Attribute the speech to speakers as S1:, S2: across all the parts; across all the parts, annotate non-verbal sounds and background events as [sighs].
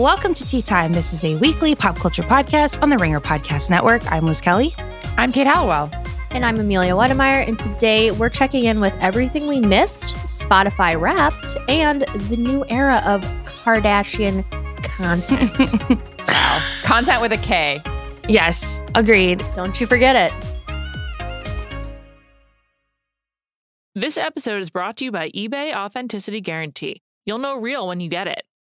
S1: welcome to Tea Time. This is a weekly pop culture podcast on the Ringer Podcast Network. I'm Liz Kelly.
S2: I'm Kate Halliwell.
S3: And I'm Amelia Wedemeyer. And today we're checking in with everything we missed, Spotify Wrapped, and the new era of Kardashian content. [laughs]
S2: wow. Content with a K.
S1: Yes, agreed.
S3: Don't you forget it.
S4: This episode is brought to you by eBay Authenticity Guarantee. You'll know real when you get it.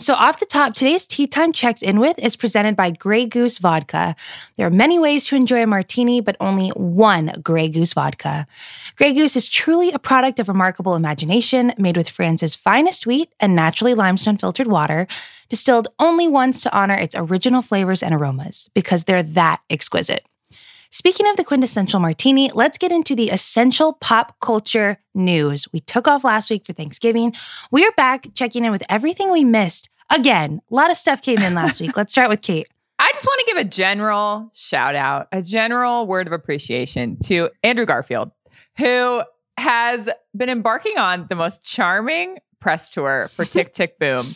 S1: So, off the top, today's Tea Time Checks In With is presented by Grey Goose Vodka. There are many ways to enjoy a martini, but only one Grey Goose Vodka. Grey Goose is truly a product of remarkable imagination, made with France's finest wheat and naturally limestone filtered water, distilled only once to honor its original flavors and aromas, because they're that exquisite. Speaking of the quintessential martini, let's get into the essential pop culture news. We took off last week for Thanksgiving. We are back checking in with everything we missed. Again, a lot of stuff came in last week. Let's start with Kate. [laughs]
S2: I just want to give a general shout out, a general word of appreciation to Andrew Garfield, who has been embarking on the most charming press tour for Tick [laughs] Tick Boom.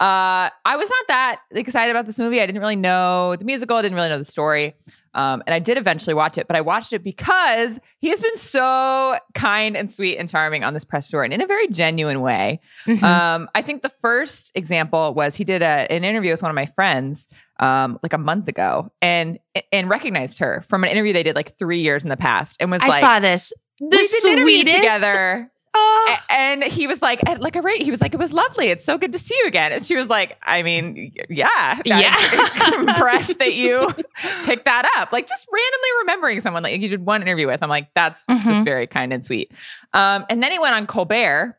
S2: Uh, I was not that excited about this movie. I didn't really know the musical, I didn't really know the story. Um, and I did eventually watch it, but I watched it because he has been so kind and sweet and charming on this press tour and in a very genuine way. Mm-hmm. Um, I think the first example was he did a, an interview with one of my friends um, like a month ago and and recognized her from an interview they did like three years in the past and was
S1: I
S2: like,
S1: saw this. The
S2: we
S1: sweetest
S2: together Oh. And he was like, like a rate. He was like, it was lovely. It's so good to see you again. And she was like, I mean, yeah,
S1: yeah. [laughs]
S2: I'm impressed that you [laughs] picked that up. Like just randomly remembering someone that you did one interview with. I'm like, that's mm-hmm. just very kind and sweet. Um, and then he went on Colbert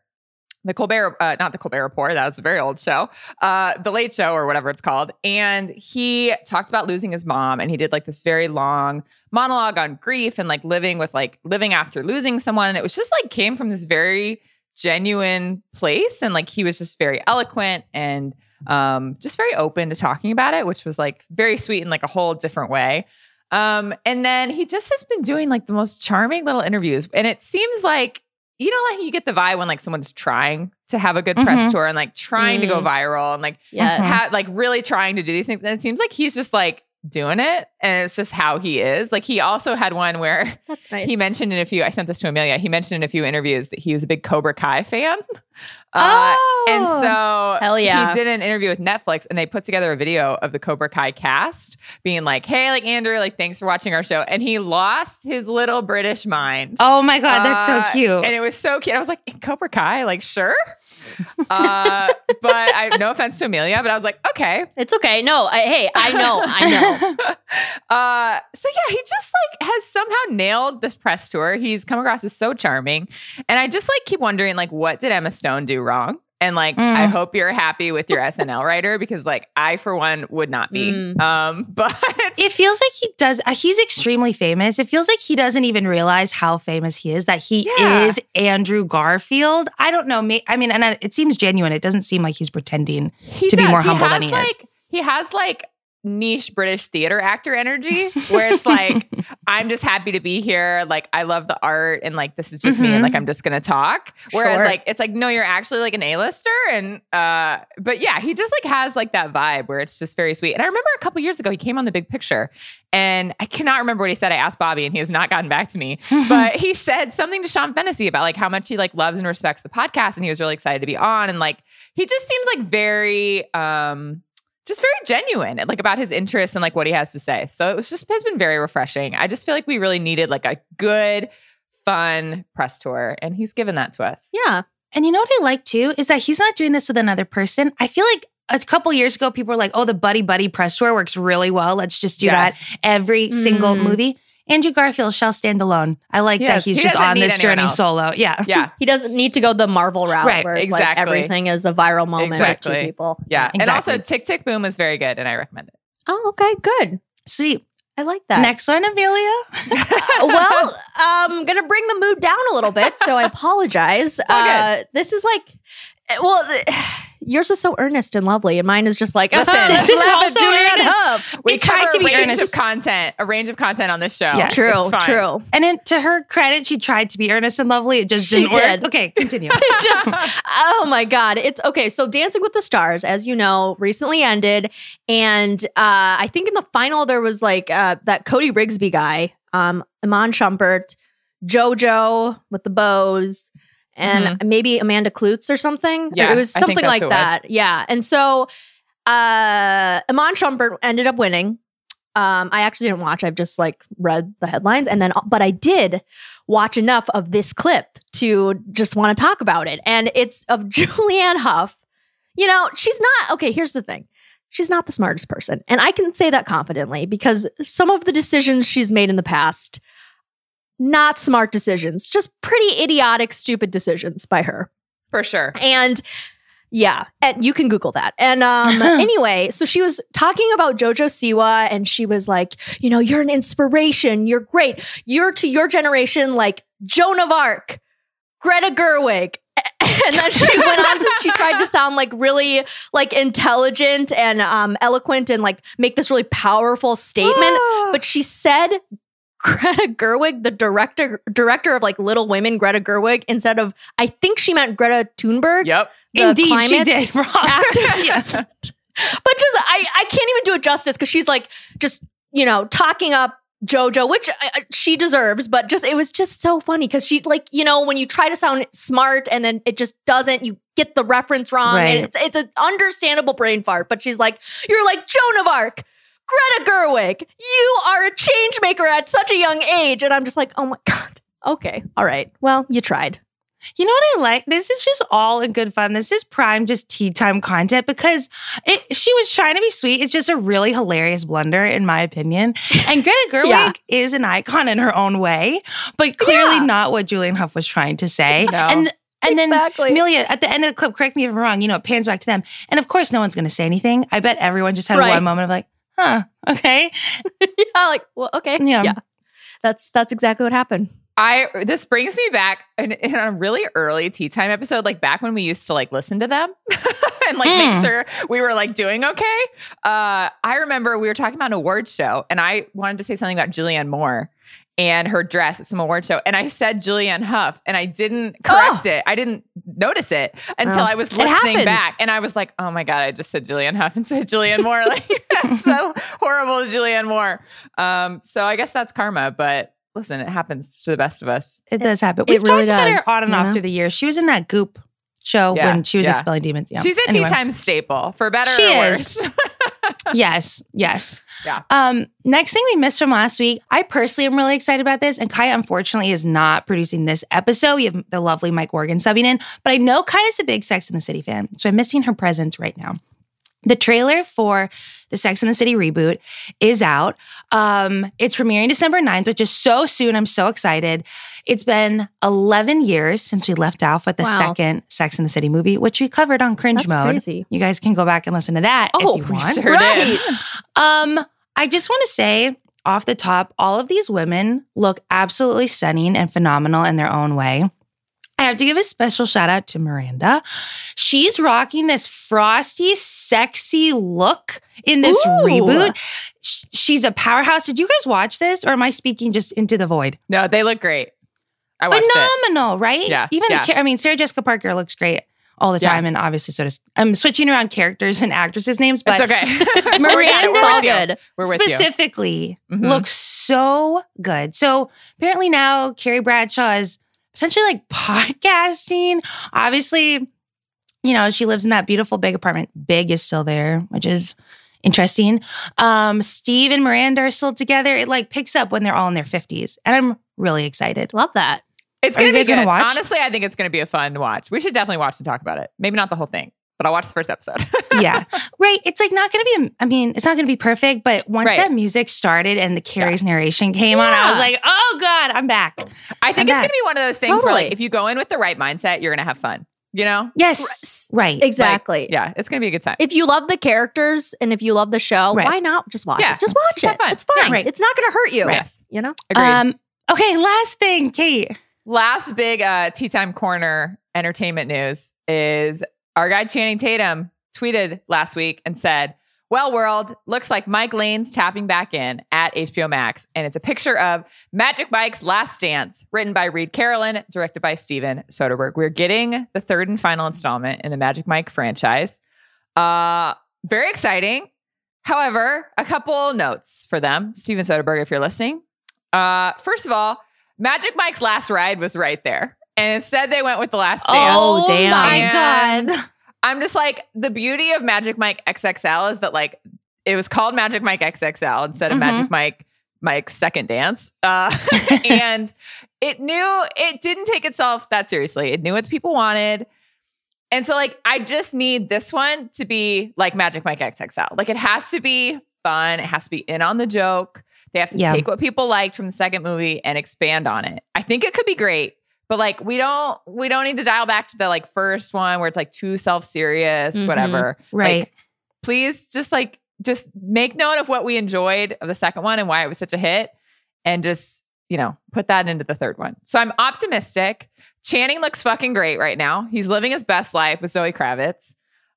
S2: the Colbert, uh, not the Colbert Report, that was a very old show, uh, the Late Show or whatever it's called. And he talked about losing his mom, and he did like this very long monologue on grief and like living with like living after losing someone. And it was just like came from this very genuine place, and like he was just very eloquent and um, just very open to talking about it, which was like very sweet in like a whole different way. Um, and then he just has been doing like the most charming little interviews, and it seems like you know, like you get the vibe when like someone's trying to have a good mm-hmm. press tour and like trying mm. to go mm. viral and like
S3: yes.
S2: ha- like really trying to do these things. And it seems like he's just like doing it and it's just how he is. Like he also had one where
S3: That's [laughs] nice.
S2: he mentioned in a few I sent this to Amelia. He mentioned in a few interviews that he was a big Cobra Kai fan. [laughs] Uh,
S1: oh,
S2: and so
S3: hell yeah.
S2: he did an interview with Netflix and they put together a video of the Cobra Kai cast being like, Hey, like Andrew, like thanks for watching our show. And he lost his little British mind.
S1: Oh my God, that's uh, so cute.
S2: And it was so cute. I was like, Cobra Kai, like sure. Uh, but I have no offense to Amelia, but I was like, okay,
S3: it's okay. No, I, hey, I know, I know. [laughs]
S2: uh, so yeah, he just like has somehow nailed this press tour. He's come across as so charming, and I just like keep wondering like, what did Emma Stone do wrong? And like, mm. I hope you're happy with your [laughs] SNL writer because like I for one would not be. Mm. Um, [laughs] but
S1: it feels like he does. Uh, he's extremely famous. It feels like he doesn't even realize how famous he is. That he yeah. is Andrew Garfield. I don't know. I mean, and it seems genuine. It doesn't seem like he's pretending he to does. be more humble than he
S2: like,
S1: is.
S2: He has like niche British theater actor energy [laughs] where it's like, I'm just happy to be here. Like, I love the art and like, this is just me and like, I'm just going to talk. Whereas
S3: Sure.
S2: like, it's like, no, you're actually like an A-lister. And, uh, but yeah, he just like has like that vibe where it's just very sweet. And I remember a couple years ago, he came on the big picture and I cannot remember what he said. I asked Bobby and he has not gotten back to me, [laughs] but he said something to Sean Fennessy about like how much he like loves and respects the podcast. And he was really excited to be on. And like, he just seems like very, um, just very genuine like about his interests and like what he has to say. So it was just has been very refreshing. I just feel like we really needed like a good, fun press tour, and he's given that to us.
S3: Yeah.
S1: And you know what I like too is that he's not doing this with another person. I feel like a couple years ago, people were like, "Oh, the buddy buddy press tour works really well. Let's just do
S2: Yes.
S1: that every single
S3: Mm.
S1: movie." Andrew Garfield shall stand alone. I like
S2: Yes,
S1: that he's
S2: he
S1: just on this journey
S2: else.
S1: solo. Yeah.
S2: Yeah. [laughs]
S3: He doesn't need to go the Marvel route
S1: Right,
S3: where it's
S2: exactly.
S3: like everything is a viral moment
S2: Exactly.
S3: two people.
S2: Yeah. And also Tick Tick Boom was very good, and I recommend it.
S3: Oh, okay, good.
S1: Sweet.
S3: I like that.
S1: Next one, Amelia. [laughs]
S3: well, I'm gonna bring the mood down a little bit, so I apologize.
S2: all good.
S3: Uh, this is like, well, th- [sighs] yours is so earnest and lovely, and mine is just like,
S2: Listen,
S3: let's
S1: this is also
S3: Julianne
S1: earnest.
S3: Hough.
S1: We tried to be
S2: range
S1: earnest.
S2: of content, a range of content on this show.
S1: Yes.
S3: True,
S2: It's
S3: true.
S1: And in, to her credit, she tried to be earnest and lovely. It just
S3: She
S1: didn't
S3: did.
S1: work. Okay, continue. [laughs]
S3: just oh my god it's okay so dancing with the stars as you know recently ended and uh i think in the final there was like uh that cody rigsby guy um iman shumpert jojo with the bows and maybe amanda kloots or something
S2: Yeah,
S3: it was something like that yeah and so uh iman shumpert ended up winning um, I actually didn't watch. I've just like read the headlines, and then, but I did watch enough of this clip to just want to talk about it. And it's of [laughs] Julianne Hough. You know, she's not okay. Here's the thing: she's not the smartest person, and I can say that confidently because some of the decisions she's made in the past, not smart decisions, just pretty idiotic, stupid decisions by her.
S2: For sure.
S3: And yeah, and you can Google that. And um, [laughs] anyway, so she was talking about Jojo Siwa, and she was like, you know, you're an inspiration. You're great. You're to your generation like Joan of Arc, Greta Gerwig. [laughs] And then she went on to she tried to [laughs] sound like really like intelligent and um eloquent and like make this really powerful statement. [gasps] But she said Greta Gerwig, the director director of like Little Women, Greta Gerwig, instead of I think she meant Greta Thunberg
S2: Yep.
S1: Indeed, she did [laughs] wrong. [laughs] yes.
S3: but just I I can't even do it justice because she's like just you know talking up JoJo, which uh, she deserves, but just it was just so funny because she like you know when you try to sound smart and then it just doesn't, you get the reference wrong,
S1: Right.
S3: and it's, it's an understandable brain fart. But she's like, you're like Joan of Arc. Greta Gerwig, you are a change maker at such a young age. And I'm just like, oh my God. Okay. All right. Well, you tried.
S1: You know what I like? This is just all in good fun. This is prime just tea time content because it, she was trying to be sweet. It's just a really hilarious blunder, in my opinion. [laughs] And Greta Gerwig
S3: Yeah.
S1: is an icon in her own way, but clearly
S3: Yeah.
S1: not what Julianne Hough was trying to say. [laughs]
S2: No.
S1: And and then
S3: Exactly.
S1: Amelia, at the end of the clip, correct me if I'm wrong, you know, it pans back to them. And of course, no one's going to say anything. I bet everyone just had
S3: Right.
S1: one moment of like, huh, okay. [laughs]
S3: yeah. Like, well, okay.
S1: Yeah.
S3: Yeah. That's that's exactly what happened.
S2: I this brings me back in, in a really early tea time episode, like back when we used to like listen to them [laughs] and like make
S1: Mm.
S2: sure we were like doing okay. Uh, I remember we were talking about an award show, and I wanted to say something about Julianne Moore and her dress at some award show, and I said Julianne Hough, and I didn't correct it. I didn't notice it until
S3: Oh.
S2: I was listening back, and I was like, "Oh my god, I just said Julianne Hough and said Julianne Moore." [laughs] Like that's so horrible, to Julianne Moore. Um, so I guess that's karma, but. Listen, it happens to the best of us.
S1: It does happen. We've
S3: really
S1: talked about her on and
S3: you
S1: off
S3: know?
S1: through the years. She was in that Goop show
S2: Yeah,
S1: when she was
S2: yeah.
S1: expelling demons. Yeah.
S2: She's a
S1: Anyway.
S2: tea time staple, for better
S1: She
S2: or
S1: is.
S2: worse. [laughs]
S1: yes, yes.
S2: Yeah.
S1: Um, next thing we missed from last week, I personally am really excited about this. And Kaya, unfortunately, is not producing this episode. We have the lovely Mike Morgan subbing in, but I know Kaya's a big Sex in the City fan, so I'm missing her presence right now. The trailer for the Sex in the City reboot is out. Um, it's premiering December 9th, which is so soon. I'm so excited. It's been 11 years since we left off with the
S3: Wow.
S1: second Sex in the City movie, which we covered on Cringe
S3: That's
S1: Mode.
S3: crazy.
S1: You guys can go back and listen to that
S3: Oh,
S1: if you want.
S2: sure
S3: Right.
S1: Um, I just want to say off the top, all of these women look absolutely stunning and phenomenal in their own way. I have to give a special shout out to Miranda. She's rocking this frosty, sexy look in this
S3: Ooh.
S1: reboot. She's a powerhouse. Did you guys watch this or am I speaking just into the void?
S2: No, they look great. I watched it.
S1: Phenomenal, right?
S2: Yeah,
S1: Even,
S2: yeah.
S1: the I mean, Sarah Jessica Parker looks great all the
S2: Yeah.
S1: time. And obviously, so does, I'm switching around characters and actresses' names, but
S2: It's okay. [laughs]
S1: Miranda-
S2: We're
S3: all good.
S2: We're with you.
S1: specifically
S2: Mhm.
S1: looks so good. So apparently now Carrie Bradshaw is potentially like [laughs] podcasting. Obviously, you know, she lives in that beautiful big apartment. Big is still there, which is interesting. Um, Steve and Miranda are still together. It like picks up when they're all in their 50s. And I'm really excited.
S3: Love that.
S2: It's
S1: Are
S2: gonna be
S1: guys
S2: good.
S1: gonna watch?
S2: Honestly, I think it's gonna be a fun watch. We should definitely watch and talk about it. Maybe not the whole thing, but I'll watch the first episode. [laughs]
S1: yeah. Right. It's like not going to be, I mean, it's not going to be perfect, but once
S2: Right.
S1: that music started and the Carrie's narration came on, I was like, oh God, I'm back.
S2: I think
S1: I'm
S2: it's gonna be one of those things where, like, if you go in with the right mindset, you're gonna have fun. You know?
S1: Yes. Right.
S3: Exactly.
S2: Yeah, it's gonna be a good time.
S3: If you love the characters and if you love the show,
S1: Right.
S3: why not just watch
S2: Yeah,
S3: it? Just watch
S2: just
S3: it.
S2: fun.
S3: It's fine.
S1: Yeah, right.
S3: It's not going to hurt you.
S2: Yes,
S3: You know?
S2: agreed.
S1: Um, okay. Last thing, Kate.
S2: Last big uh, tea time corner entertainment news is our guy Channing Tatum tweeted last week and said, "Well, world looks like Mike Lane's tapping back in at HBO Max, and it's a picture of Magic Mike's Last Dance, written by Reid Carolin, directed by Steven Soderbergh. We're getting the third and final installment in the Magic Mike franchise. Uh, very exciting. However, a couple notes for them, Steven Soderbergh, if you're listening. Uh, first of all, Magic Mike's last ride was right there. And instead they went with the last dance.
S3: Oh, damn.
S1: my God.
S2: I'm just like, the beauty of Magic Mike XXL is that like it was called Magic Mike XXL instead of
S1: Mhm.
S2: Magic Mike Mike's second dance. Uh, [laughs] and it knew it didn't take itself that seriously. It knew what the people wanted. And so like I just need this one to be like Magic Mike XXL. Like it has to be fun. It has to be in on the joke. They have to
S1: Yeah.
S2: take what people liked from the second movie and expand on it. I think it could be great. But like we don't we don't need to dial back to the like first one where it's like too self-serious,
S3: Mhm.
S2: whatever.
S1: Right.
S2: Like, please just like just make note of what we enjoyed of the second one and why it was such a hit and just you know put that into the third one so i'm optimistic channing looks fucking great right now he's living his best life with zoe kravitz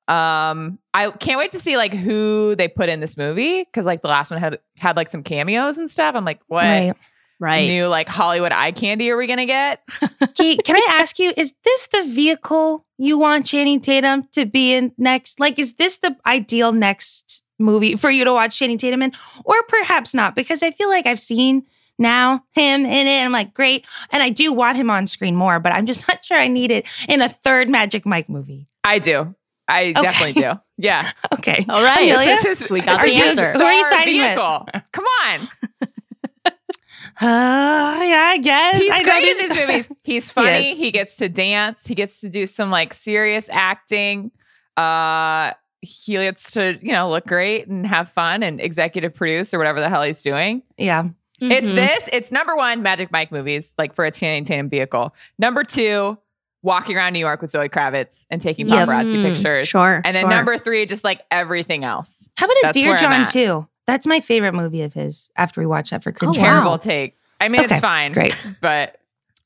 S2: um i can't wait to see like who they put in this movie because like the last one had had like some cameos and stuff i'm like what
S1: right.
S3: Right.
S2: new like hollywood eye candy are we gonna get [laughs]
S1: Kate, can I ask you, is this the vehicle you want Channing Tatum to be in next? Like, is this the ideal next movie for you to watch Channing Tatum in? Or perhaps not, because I feel like I've seen now him in it. And I'm like, great. And I do want him on screen more, but I'm just [laughs] not sure I need it in a third Magic Mike movie.
S2: i do i
S1: Okay.
S2: definitely do yeah [laughs]
S1: Okay.
S3: All right.
S1: Amelia?
S2: This is
S3: We got
S2: this
S1: the
S2: is
S1: answer. Who are you
S2: star
S1: siding with?
S2: vehicle. Come on.
S1: Uh, yeah, I guess.
S2: He's
S1: I know
S2: great
S1: these-
S2: in these movies. He's funny.
S1: is.
S2: He gets to dance. He gets to do some like serious acting. Uh he gets to, you know, look great and have fun and executive produce or whatever the hell he's doing.
S1: Yeah.
S2: It's
S3: Mhm.
S2: this. It's number one, Magic Mike movies, like for a Channing Tatum vehicle. Number two, walking around New York with Zoe Kravitz and taking
S1: Yep.
S2: paparazzi
S3: Mm,
S2: pictures.
S3: Sure.
S2: And then
S3: sure.
S2: number three, just like everything else.
S1: How about a
S2: That's
S1: Dear John
S2: at.
S1: 2? That's my favorite movie of his after we watched that for oh, Cringe.
S3: Oh, wow.
S2: Terrible take. I mean,
S1: Okay,
S2: it's fine.
S1: Great.
S2: But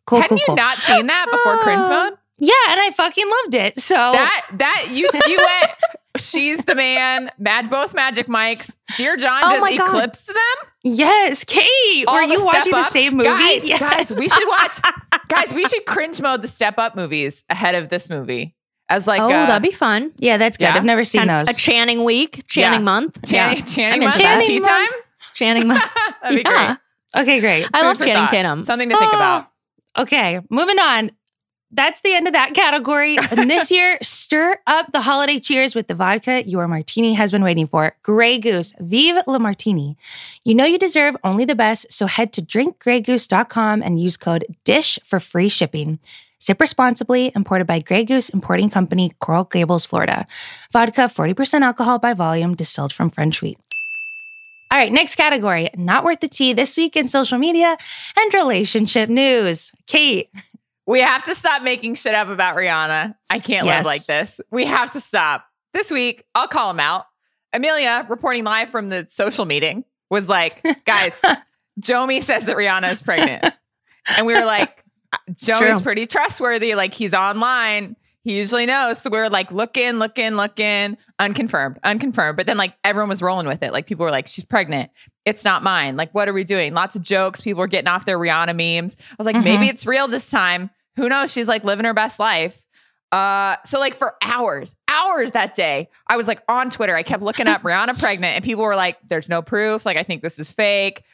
S1: Cool,
S2: hadn't
S1: cool,
S2: you
S1: cool.
S2: not seen that before Cringe um, Mode?
S1: Yeah, and I fucking loved it. So
S2: That that you [laughs] you went. She's the man. Mad both Magic Mikes. Dear John
S3: Oh
S2: just
S3: my God.
S2: eclipsed them.
S1: yes, Kate,
S2: All
S1: were you
S2: Step
S1: watching the same movie?
S2: Guys,
S1: yes.
S2: guys, we should watch. [laughs] guys, we should cringe mode the Step Up movies ahead of this movie as like
S3: oh,
S2: uh,
S3: that'd be fun.
S1: yeah, that's good.
S2: Yeah.
S1: I've never seen
S3: And
S1: those.
S3: A Channing week, Channing
S2: Yeah.
S3: month.
S2: Channing,
S3: Yeah.
S2: Channing
S3: I'm
S2: month
S3: into
S2: at
S3: that.
S2: tea
S1: Channing
S2: time.
S3: Channing month. [laughs]
S2: That'd be
S3: Yeah.
S2: great.
S1: okay, great.
S3: I
S2: Food
S3: love
S2: for
S3: Channing
S2: thought.
S3: Tatum.
S2: Something to think about.
S1: Oh, Okay, moving on. That's the end of that category. [laughs] And this year, stir up the holiday cheers with the vodka your martini has been waiting for. Grey Goose, Vive le Martini. You know you deserve only the best, so head to drinkgreygoose.com and use code DISH for free shipping. Sip responsibly, imported by Grey Goose Importing Company, Coral Gables, Florida. Vodka, 40% alcohol by volume, distilled from French wheat. All right, next category. Not worth the tea this week in social media and relationship news. Kate,
S2: We have to stop making shit up about Rihanna. I can't live like this. We have to stop. This week, I'll call him out. Amelia, reporting live from the social meeting, was like, [laughs] guys, Jomi says that Rihanna is pregnant. [laughs] And we were like, Joey's
S3: true.
S2: pretty trustworthy. Like he's online. He usually knows. So we are like looking, looking, looking, unconfirmed, unconfirmed. But then like everyone was rolling with it. Like people were like, she's pregnant. It's not mine. Like, what are we doing? Lots of jokes. People were getting off their Rihanna memes. I was like,
S1: Mhm.
S2: maybe it's real this time. Who knows? She's like living her best life. Uh, so like for hours, hours that day, I was like on Twitter. I kept looking up Rihanna pregnant, and people were like, "There's no proof. Like, I think this is fake."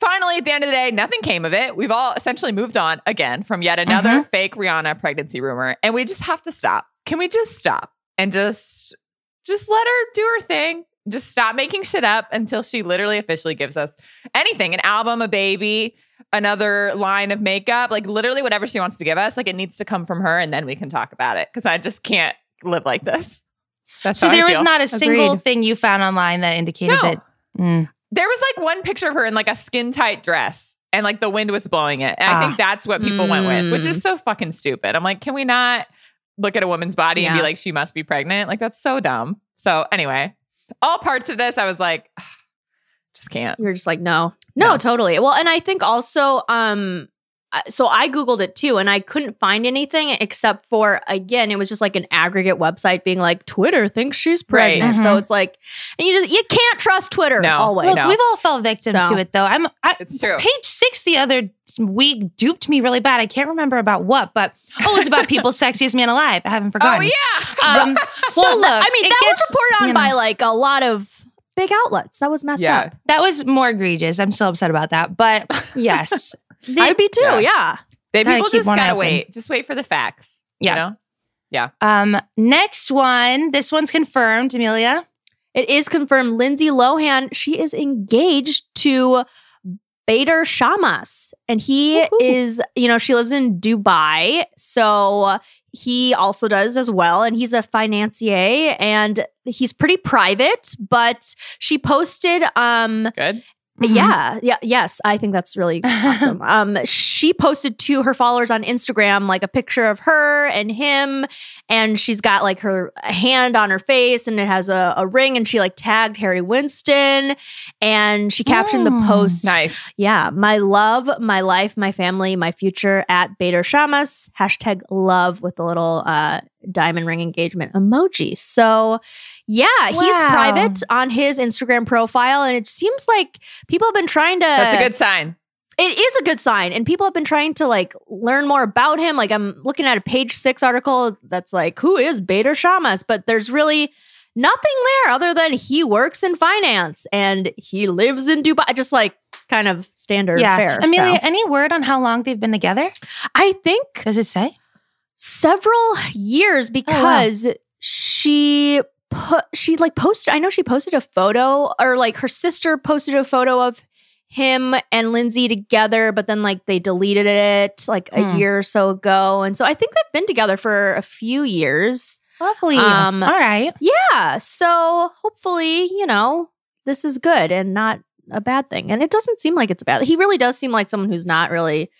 S2: Finally, at the end of the day, nothing came of it. We've all essentially moved on again from yet another fake Rihanna pregnancy rumor, and we just have to stop. Can we just stop and just just let her do her thing? Just stop making shit up until she literally officially gives us anything an album, a baby, another line of makeup, like literally whatever she wants to give us. Like it needs to come from her and then we can talk about it because I just can't live like this. That's
S1: So there was not a single thing you found online that indicated
S2: No.
S1: that. Mm.
S2: There was like one picture of her in like a skin tight dress and like the wind was blowing it. And I
S1: Ah.
S2: think that's what people went with, which
S3: Mm.
S2: is so fucking stupid. I'm like, can we not look at a woman's body and be like, she must be pregnant? Like, that's so dumb. So, anyway, all parts of this, I was like, [sighs] just can't.
S3: You're just like, no. no,
S2: No.
S3: totally. Well, and I think also, um, I- so I googled it too, and I couldn't find anything except for again, it was just like an aggregate website being like, Twitter thinks she's
S2: Right.
S3: pregnant. So it's like, and you just you can't trust Twitter
S2: No.
S3: always.
S1: Look,
S2: No.
S1: we've all fell victim
S3: So-
S1: to it, though. I'm. I,
S2: It's true.
S1: Page six the other week duped me really bad. I can't remember about what, but oh, it was about people's [laughs] sexiest man alive. I haven't forgotten.
S2: Oh, yeah.
S1: Um, [laughs]
S3: So
S1: well, look,
S3: I mean, that
S1: gets-
S3: was reported on
S1: you
S3: by like a lot of big outlets. That was messed
S2: Yeah.
S3: up.
S1: that was more egregious. I'm still upset about that, but [laughs] yes, The-
S3: I'd be too.
S2: Yeah.
S3: Yeah.
S2: They people
S1: keep
S2: just gotta
S1: open.
S2: wait. Just wait for the facts.
S1: Yeah.
S2: You know?
S1: um, next one. This one's confirmed. Amelia.
S3: It is confirmed Lindsay Lohan, she is engaged to Bader Shammas. And he
S1: Woohoo.
S3: is, you know, she lives in Dubai. So he also does as well. And he's a financier and he's pretty private, but she posted um
S2: Good.
S1: Mhm.
S3: yeah, yeah, yes, I think that's really [laughs] awesome. um, she posted to her followers on Instagram like a picture of her and him, and she's got like her hand on her face, and it has a, a ring, and she like tagged Harry Winston, and she captioned
S1: Mm.
S3: the post.
S2: Nice.
S3: Yeah, my love, my life, my family, my future at Bader Shammas. Hashtag love with the little uh, diamond ring engagement emoji. So, yeah, he's private on his Instagram profile, and it seems like people have been trying to.
S2: That's a good sign.
S3: It is a good sign, and people have been trying to like learn more about him. Like I'm looking at a page six article that's like, "Who is Bader Shammas?" But there's really nothing there other than he works in finance and he lives in Dubai. Just like kind of standard
S1: Yeah,
S3: fare.
S1: Amelia.
S3: so.
S1: Any word on how long they've been together?
S3: I think
S1: Does it say?
S3: several years oh, because she put she like posted. I know she posted a photo, or like her sister posted a photo of him and Lindsay together, but then like they deleted it like a
S1: Hmm.
S3: year or so ago, and so I think they've been together for a few years.
S1: Lovely.
S3: Um,
S1: All right.
S3: Yeah, so hopefully, you know, this is good and not a bad thing. And it doesn't seem like it's a bad. He really does seem like someone who's not really,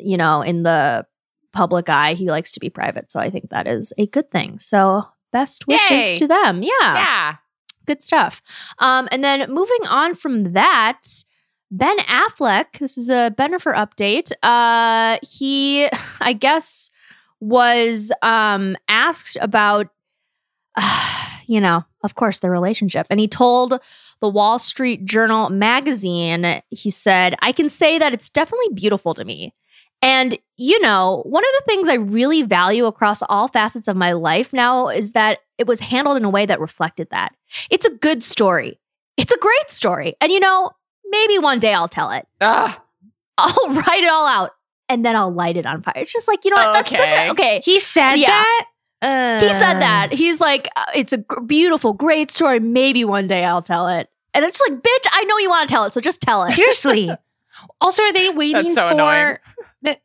S3: you know, in the public eye. He likes to be private. So I think that is a good thing. So best wishes
S2: Yay.
S3: to them. Yeah,
S2: Yeah.
S3: good stuff. Um, and then moving on from that, Ben Affleck, this is a Bennifer update. Uh, he, [sighs] I guess, was um, asked about, [sighs] you know, of course, their relationship. And he told the Wall Street Journal magazine, he said, I can say that it's definitely beautiful to me. And, you know, one of the things I really value across all facets of my life now is that it was handled in a way that reflected that. It's a good story. It's a great story. And, you know, maybe one day I'll tell it.
S2: Ah, [laughs]
S3: I'll write it all out and then I'll light it on fire. It's just like, you know what? That's such
S2: Okay.
S3: a, okay.
S1: He said
S3: Yeah.
S1: that. Uh,
S3: He said that. He's like, uh, it's a g- beautiful, great story. Maybe one day I'll tell it. And it's like, bitch, I know you want to tell it, so just tell it.
S1: Seriously. [laughs] also, are they waiting
S2: so
S1: for?
S2: annoying.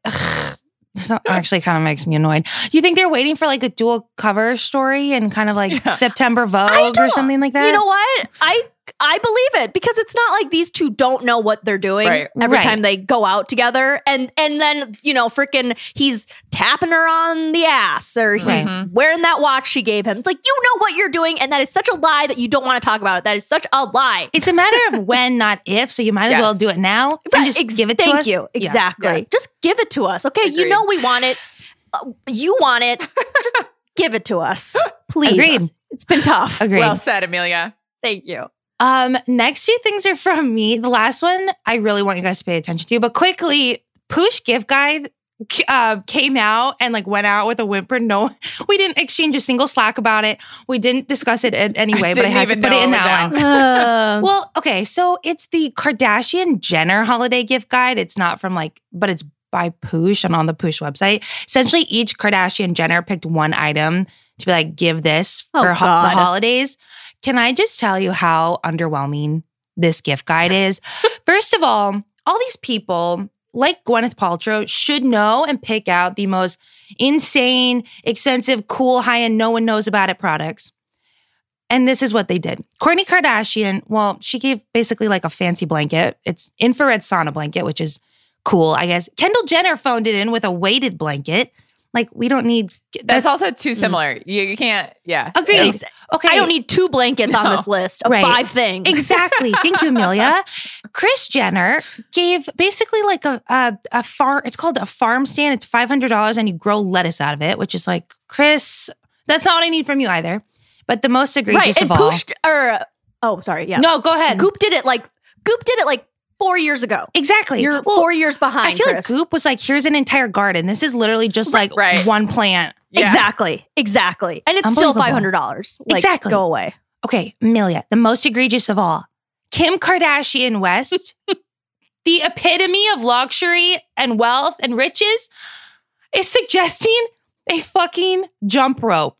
S1: Ugh, this [laughs] actually kind of makes me annoyed. You think they're waiting for like a dual cover story and kind of like
S2: Yeah.
S1: September Vogue or something like that?
S3: You know what? I I believe it because it's not like these two don't know what they're doing
S2: Right.
S3: every
S1: Right.
S3: time they go out together. And and then, you know, freaking he's tapping her on the ass or he's
S2: Right.
S3: wearing that watch she gave him. It's like, you know what you're doing. And that is such a lie that you don't want to talk about it. That is such a lie.
S1: It's a matter of when, not if. So you might as well do it now and just
S3: ex-
S1: give it to
S3: thank
S1: us.
S3: you.
S1: Yeah.
S3: Exactly.
S2: Yes.
S3: Just give it to us. Okay. You know we want it. Uh, you want it. [laughs] Just give it to us. Please.
S1: Agreed.
S3: It's been tough.
S1: Agreed.
S2: Well said, Amelia.
S3: Thank you.
S1: Um, next two things are from me. The last one I really want you guys to pay attention to, but quickly, Poosh gift guide uh, came out and like went out with a whimper. No, [laughs] we didn't exchange a single Slack about it. We didn't discuss it in any
S2: I
S1: way, but I had to put it in
S2: it
S1: that
S2: out.
S1: one. [laughs]
S3: Uh,
S1: Well, okay, so it's the Kardashian Jenner holiday gift guide. It's not from like, but it's by Poosh and on the Poosh website. Essentially, each Kardashian Jenner picked one item to be like, give this
S3: Oh,
S1: for ho- the holidays. Can I just tell you how underwhelming this gift guide [laughs] is? First of all, all these people, like Gwyneth Paltrow, should know and pick out the most insane, expensive, cool, high end, no one knows about it products. And this is what they did. Kourtney Kardashian, well, she gave basically like a fancy blanket. It's infrared sauna blanket, which is cool, I guess. Kendall Jenner phoned it in with a weighted blanket. Like, we don't need
S2: That's also too mm. similar. You, you can't, yeah.
S1: Agreed. Okay.
S3: I don't need two blankets on this list of
S1: Right.
S3: five things.
S1: Exactly. Thank you, Amelia. [laughs] Kris Jenner gave basically like a a, a farm. It's called a farm stand. It's five hundred dollars, and you grow lettuce out of it. Which is like, Kris, that's not what I need from you either. But the most egregious
S3: right. And
S1: of all.
S3: pushed or oh, sorry, yeah.
S1: No, go ahead.
S3: Goop did it like Goop did it like four years ago.
S1: Exactly.
S3: You're
S1: Well,
S3: four years behind.
S1: I feel
S3: Kris.
S1: like Goop was like, here's an entire garden. This is literally just like
S2: Right.
S1: one plant.
S2: Yeah.
S3: Exactly. Exactly. And it's still five hundred dollars. Like,
S1: Exactly.
S3: Go away.
S1: Okay, Amelia, the most egregious of all. Kim Kardashian West, [laughs] the epitome of luxury and wealth and riches, is suggesting a fucking jump rope.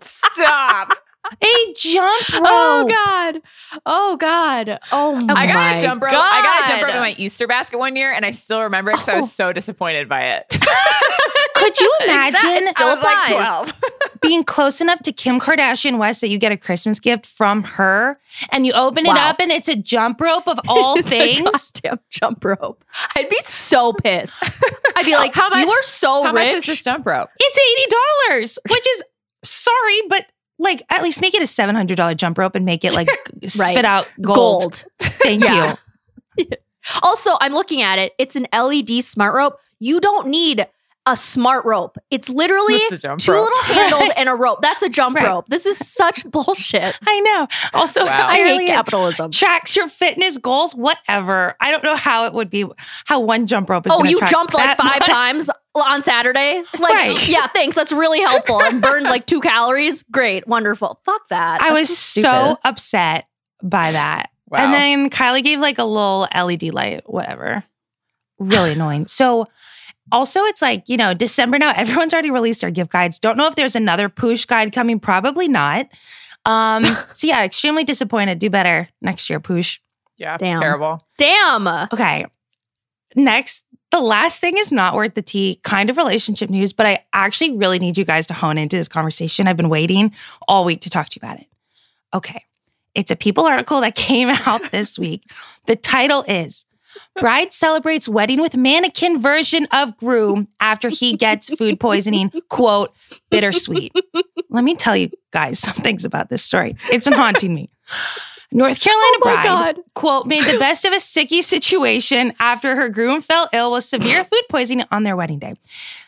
S2: Stop.
S1: A jump [laughs] oh, rope.
S3: Oh God. Oh God. Oh my
S2: I got a jump rope. I got a jump rope in my Easter basket one year, and I still remember it because I
S1: Oh.
S2: was so disappointed by it. [laughs]
S1: Could you imagine
S3: Still
S2: I was like 12. [laughs]
S1: being close enough to Kim Kardashian West that you get a Christmas gift from her and you open it
S3: Wow.
S1: up and it's a jump rope of all
S3: It's
S1: things?
S3: goddamn jump rope. I'd be so pissed. I'd be like,
S2: How much?
S3: You are so
S2: How
S3: rich.
S2: much is this jump rope?
S1: It's $80, which is sorry, but like at least make it a $700 jump rope and make it like [laughs] spit out gold.
S3: Gold.
S1: Thank [laughs]
S3: Yeah.
S1: you. [laughs]
S3: Also, I'm looking at it. It's an LED smart rope. You don't need a smart rope. It's literally
S2: It's just a jump
S3: two
S2: rope.
S3: little [laughs] handles and a rope. That's a jump
S1: Right.
S3: rope. This is such [laughs] bullshit.
S1: I know. Also,
S2: Wow.
S3: I hate capitalism.
S1: Tracks your fitness goals, whatever. I don't know how it would be, how one jump rope is
S3: Oh, you
S1: track
S3: jumped like five
S1: much. [laughs]
S3: times on Saturday? Like,
S1: Right.
S3: yeah, thanks. That's really helpful. And burned like two calories. Great. Wonderful. Fuck that.
S1: I
S3: That's
S1: was
S3: so
S1: so upset by that.
S2: Wow.
S1: And then Kylie gave like a little LED light, whatever. Really annoying. So also it's like, you know, December now, everyone's already released their gift guides. Don't know if there's another Poosh guide coming, probably not. Um, [laughs] so yeah, extremely disappointed. Do better next year, Poosh.
S2: yeah,
S3: Damn.
S2: terrible.
S3: Damn.
S1: Okay. Next, the last thing is not worth the tea, kind of relationship news, but I actually really need you guys to hone into this conversation. I've been waiting all week to talk to you about it. Okay. It's a People article that [laughs] came out this week. The title is Bride celebrates wedding with mannequin version of groom after he gets food poisoning. Quote, bittersweet. Let me tell you guys some things about this story. It's been haunting me. North Carolina
S3: Oh
S1: bride,
S3: God.
S1: quote, made the best of a sicky situation after her groom fell ill with severe [gasps] food poisoning on their wedding day.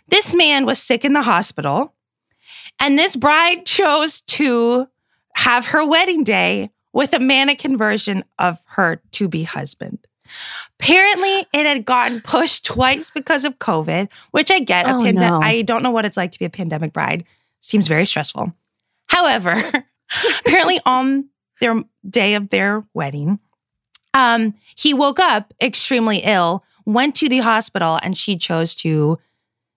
S1: This man was sick in the hospital, and this bride chose to have her wedding day with a mannequin version of her to be husband. Apparently, it had gotten pushed twice because of COVID, which I get.
S3: Oh,
S1: a pande-
S3: no.
S1: I don't know what it's like to be a pandemic bride. Seems very stressful. However, [laughs] apparently on their day of their wedding, um, he woke up extremely ill, went to the hospital, and she chose to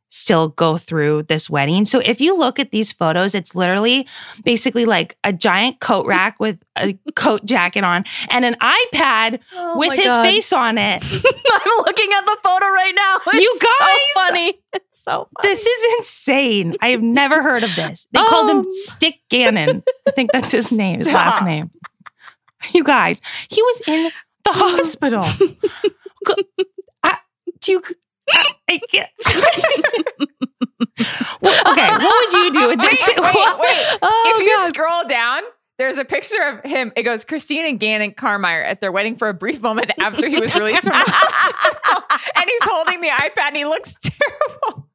S1: still go through this wedding. So if you look at these photos, it's literally basically like a giant coat rack with a coat jacket on and an iPad
S3: Oh
S1: with his
S3: God.
S1: face on it. [laughs]
S3: I'm looking at the photo right now. It's
S1: You
S3: so
S1: guys!
S3: funny. It's so funny.
S1: This is insane. I have never heard of this. They called him
S3: Um.
S1: Stick Gannon. I think that's his [laughs] name, his last name. You guys, he was in the [laughs] hospital. I- do you? I, can't. Well, okay, what would you do with this?
S2: wait, wait. [laughs]
S3: Oh,
S2: if you
S3: God.
S2: scroll down, there's a picture of him. It goes Christine and Gannon Carmire at their wedding for a brief moment after he was released from the hospital. and he's holding the iPad and he looks terrible.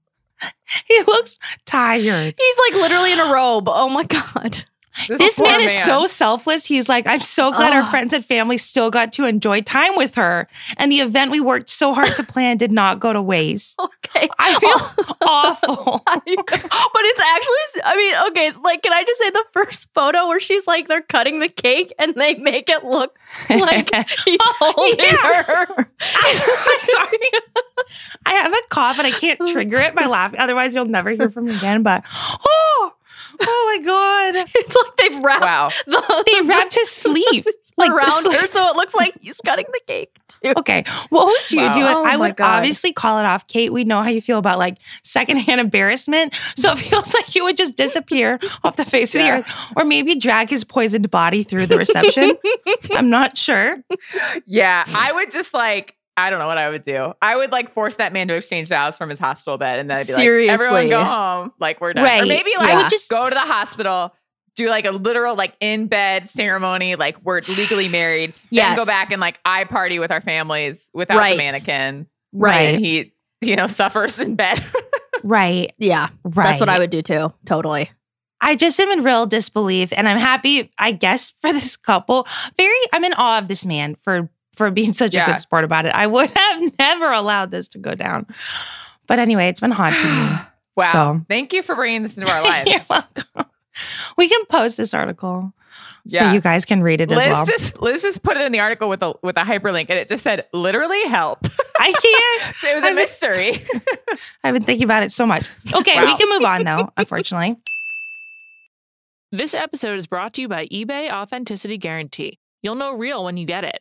S1: He looks tired.
S3: He's like literally in a robe. Oh my God.
S1: This
S2: poor
S1: man is so selfless. He's like, I'm so glad our friends and family still got to enjoy time with her. And the event we worked so hard to plan did not go to waste. [laughs]
S3: Okay.
S1: I feel [laughs] oh awful.
S3: but it's actually, I mean, okay, like, can I just say the first photo where she's like, they're cutting the cake and they make it look [laughs] like he's oh, holding
S1: Yeah.
S3: her.
S1: I'm sorry. I have a cough and I can't trigger it by laughing. Otherwise, you'll never hear from me again. But oh, oh my god, [laughs]
S3: It's like they've wrapped
S2: Wow.
S3: the, [laughs]
S1: they wrapped his sleeve [laughs] like
S3: around
S1: sleeve-
S3: her so it looks like he's cutting the cake too.
S1: Okay, what would you
S2: Wow.
S1: do?
S3: Oh
S1: I would
S3: God.
S1: obviously call it off. Kate, we know how you feel about like secondhand embarrassment. So it feels like you would just disappear off the face of the earth, or maybe drag his poisoned body through the reception. I'm not sure.
S2: Yeah, I would just like I don't know what I would do. I would like force that man to exchange vows from his hospital bed, and then I'd be like, "Everyone go home. Like we're done." Or
S1: Right.
S2: maybe like
S1: I would just
S2: go to the hospital, do like a literal like in bed ceremony, like we're legally married. Then go back and like I party with our families without
S3: Right.
S2: the mannequin,
S3: Right.
S2: and he you know [laughs] suffers in bed.
S1: right,
S3: Yeah.
S1: right.
S3: That's what I would do too. Totally.
S1: I just am in real disbelief, and I'm happy. I guess for this couple, very. I'm in awe of this man for for being such a good sport about it. I would [laughs] have never allowed this to go down. But anyway, it's been haunting me. [sighs]
S2: wow!
S1: So-
S2: Thank you for bringing this into our lives. [laughs]
S1: You're
S2: lives.
S1: welcome. We can post this article so you guys can read it
S2: Liz
S1: as well.
S2: Let's just Liz just put it in the article with a with a hyperlink, and it just said literally help. [laughs]
S1: I can't.
S2: so it was a
S1: I mean-
S2: mystery.
S1: I've been thinking about it so much. Okay, we can move on though, unfortunately.
S4: This episode is brought to you by eBay Authenticity Guarantee. You'll know real when you get it.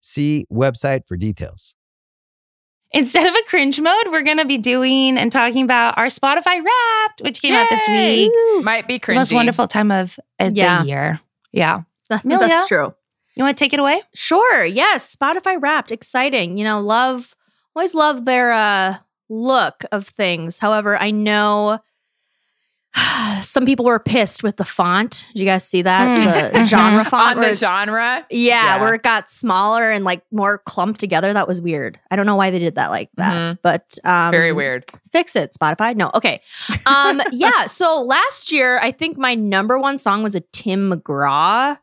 S5: See website for details.
S1: Instead of a cringe mode, we're going to be doing and talking about our Spotify Wrapped, which came out this
S2: Yay!
S1: week.
S2: Might be
S1: It's the most wonderful time of uh,
S3: Yeah.
S1: the year. Yeah.
S3: That-
S1: Amelia?
S3: That's true.
S1: You want to take it away?
S3: Sure. Yes. Spotify Wrapped. Exciting. You know, love, always love their uh, look of things. However, I know [sighs] some people were pissed with the font. Did you guys see that? The [laughs] genre font.
S2: On the genre.
S3: yeah,
S2: Yeah.
S3: where it got smaller and like more clumped together. That was weird. I don't know why they did that like that, but um,
S2: Very weird.
S3: Fix it, Spotify. No, okay. Um, [laughs] yeah. So last year, I think my number one song was a Tim McGraw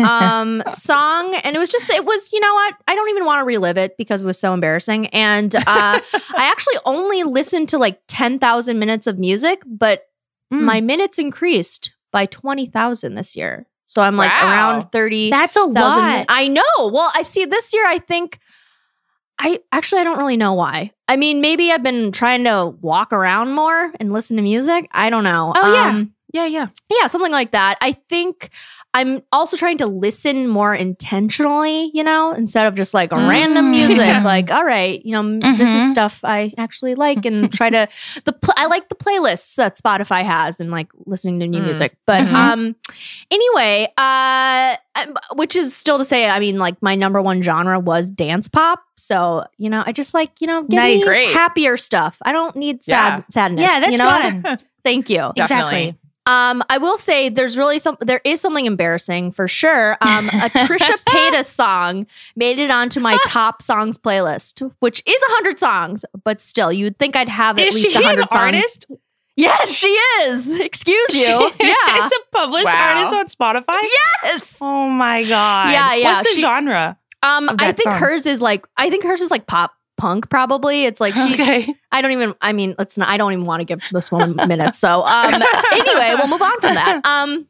S3: um, [laughs] song, and it was just it was you know what I don't even want to relive it because it was so embarrassing. And uh, I actually only listened to like ten thousand minutes of music, but
S1: Mm.
S3: my minutes increased by twenty thousand this year. So I'm like
S2: Wow.
S3: around thirty
S1: That's a lot.
S3: I know. Well, I see this year. I think I actually I don't really know why. I mean, maybe I've been trying to walk around more and listen to music. I don't know.
S1: Oh, yeah.
S3: Um,
S1: yeah, yeah.
S3: yeah, something like that. I think I'm also trying to listen more intentionally, you know, instead of just like random
S1: Mm.
S3: music. [laughs] like, all right, you know, m- this is
S1: Mhm.
S3: stuff I actually like, and try to [laughs] the pl- I like the playlists that Spotify has, and like listening to new
S2: Mm.
S3: music. But
S1: Mhm.
S3: um, anyway, uh, um, which is still to say, I mean, like my number one genre was dance pop. So you know, I just like you know, give
S1: Nice.
S3: me
S2: Great.
S3: happier stuff. I don't need sad
S2: Yeah.
S3: sadness.
S1: Yeah, that's
S3: you know?
S1: fun. [laughs]
S3: Thank you.
S1: Exactly.
S2: Definitely.
S3: Um, I will say there's really some there is something embarrassing for sure. Um, [laughs] a Trisha Paytas [laughs] song made it onto my top songs playlist, which is hundred songs, but still, you'd think I'd have at
S1: Is
S3: least
S1: she
S3: hundred songs.
S1: artist?
S3: Yes, she is. Excuse you. [laughs] yeah.
S1: is a published
S2: Wow.
S1: artist on Spotify.
S3: yes.
S1: Oh my god.
S3: Yeah, yeah,
S1: What's the
S3: she-
S1: genre?
S3: Um,
S1: of
S3: I think
S1: song.
S3: hers is like I think hers is like pop punk probably. It's like she
S1: okay.
S3: I don't even. I mean, let's not. I don't even want to give this woman [laughs] minutes. So, um, anyway, we'll move on from that. Um,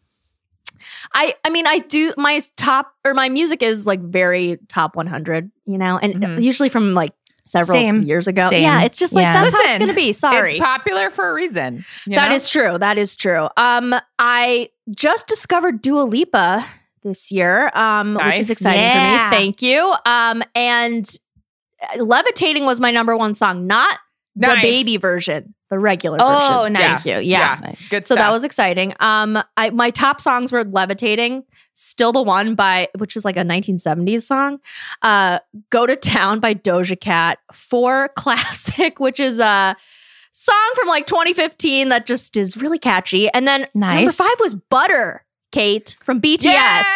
S3: I, I mean, I do my top or my music is like very top 100, you know, and
S2: Mhm.
S3: usually from like several
S1: Same.
S3: years ago.
S1: Same.
S3: Yeah, it's just like
S1: Yeah.
S3: that's how it's gonna be. Sorry,
S2: It's popular for a reason. you
S3: That
S2: know?
S3: is true. That is true. Um, I just discovered Dua Lipa this year, um, which is exciting
S1: Yeah.
S3: for me. Thank you. Um, and Levitating was my number one song, not the baby version, the regular
S1: Oh,
S3: version.
S1: Oh, nice.
S3: Thank you. Yeah.
S1: Nice, nice.
S2: good.
S3: So that was exciting. Um, I my top songs were "Levitating," "Still the One" by which is like a 1970s song, uh, "Go to Town" by Doja Cat, "For [laughs] Classic," which is a song from like 2015 that just is really catchy, and then number five was "Butter," Kate from BTS.
S2: Yes.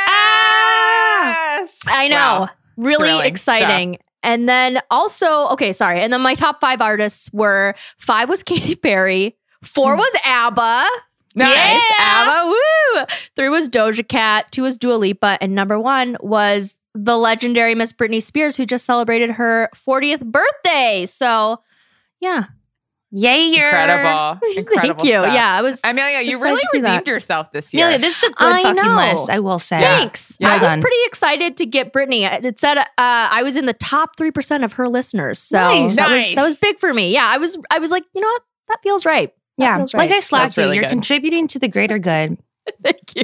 S3: I know,
S2: Wow.
S3: really
S2: Thrilling
S3: exciting. And then also, okay, sorry. And then my top five artists were five was Katy Perry, four
S2: Hmm.
S3: was ABBA.
S2: Nice.
S3: ABBA, woo! Three was Doja Cat, two was Dua Lipa, and number one was the legendary Miss Britney Spears, who just celebrated her 40th birthday. So, yeah.
S1: Yay, you're
S2: Incredible. [laughs] Incredible
S3: Thank you.
S2: stuff.
S3: Yeah, I was.
S2: Amelia, you really
S3: to that.
S2: redeemed yourself this year.
S1: Amelia, this is a good
S3: I
S1: fucking
S3: know.
S1: list, I will say.
S3: Thanks.
S2: Yeah.
S3: I was pretty excited to get Britney. It said uh, I was in the top three percent of her listeners, so
S1: Nice.
S3: that was that was big for me. Yeah, I was I was like, you know what, that feels right. That
S1: Yeah.
S3: feels
S1: Like. I slapped
S2: That's really
S1: you. You're
S2: good.
S1: contributing to the greater good. [laughs]
S3: Thank you.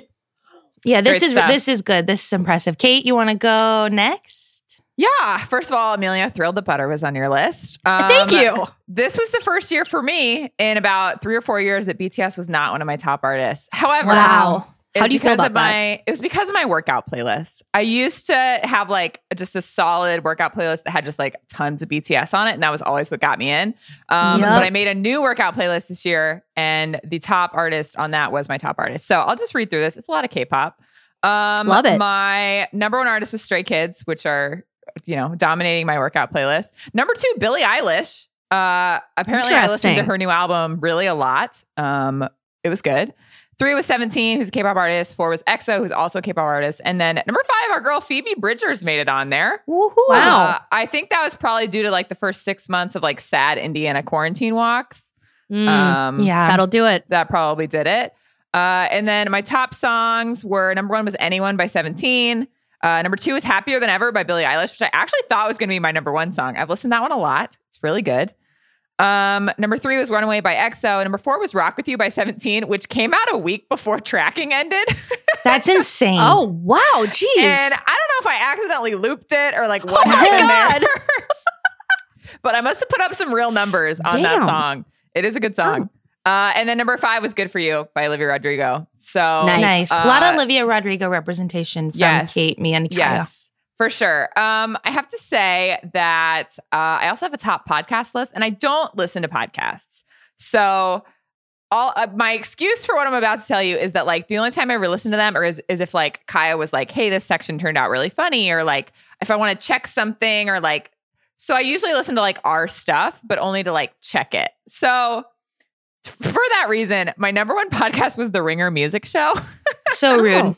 S1: Yeah, this
S2: Great
S1: is
S2: stuff.
S1: this is good. This is impressive. Kate, you want to go next?
S2: Yeah. First of all, Amelia, thrilled that butter was on your list. Um,
S3: Thank you.
S2: This was the first year for me in about three or four years that BTS was not one of my top artists. However,
S3: Wow. How do you feel about
S2: of
S3: that?
S2: my it was because of my workout playlist. I used to have like just a solid workout playlist that had just like tons of BTS on it, and that was always what got me in. Um,
S1: Yep.
S2: But I made a new workout playlist this year, and the top artist on that was my top artist. So I'll just read through this. It's a lot of K-pop. Um,
S3: Love it.
S2: My number one artist was Stray Kids, which are you know dominating my workout playlist. Number two, Billie Eilish. Uh, apparently, I listened to her new album really a lot. Um, it was good. Three was 17, who's a K-pop artist. Four was EXO, who's also a K-pop artist. And then number five, our girl Phoebe Bridgers made it on there.
S1: Woohoo.
S3: Wow.
S2: Uh, I think that was probably due to like the first six months of like sad Indiana quarantine walks.
S3: Mm,
S2: Um,
S1: Yeah.
S3: that'll do it.
S2: that probably did it. Uh, and then my top songs were number one was Anyone by 17. Uh, number two is Happier Than Ever by Billie Eilish, which I actually thought was going to be my number one song. I've listened to that one a lot. It's really good. Um, number three was Runaway by EXO. Number four was Rock With You by 17, which came out a week before [laughs] tracking ended.
S1: That's [laughs] insane.
S3: Oh wow, geez.
S2: and I don't know if I accidentally looped it or like what
S3: Oh
S2: happened there. [laughs] but I must have put up some real numbers on that song. It is a good song. Uh, and then number five was Good For You by Olivia Rodrigo. So
S3: Nice.
S1: nice. a lot of
S2: uh,
S1: Olivia Rodrigo representation from
S2: yes.
S1: Kate, me, and Kaya.
S2: Yes, for sure. Um, I have to say that uh, I also have a top podcast list, and I don't listen to podcasts. So all uh, my excuse for what I'm about to tell you is that like the only time I ever listen to them or is, is if like Kaya was like, hey, this section turned out really funny, or like if I want to check something, or like so I usually listen to like our stuff, but only to like check it. So for that reason, my number one [laughs] podcast was the Ringer Music Show. [laughs]
S1: So rude.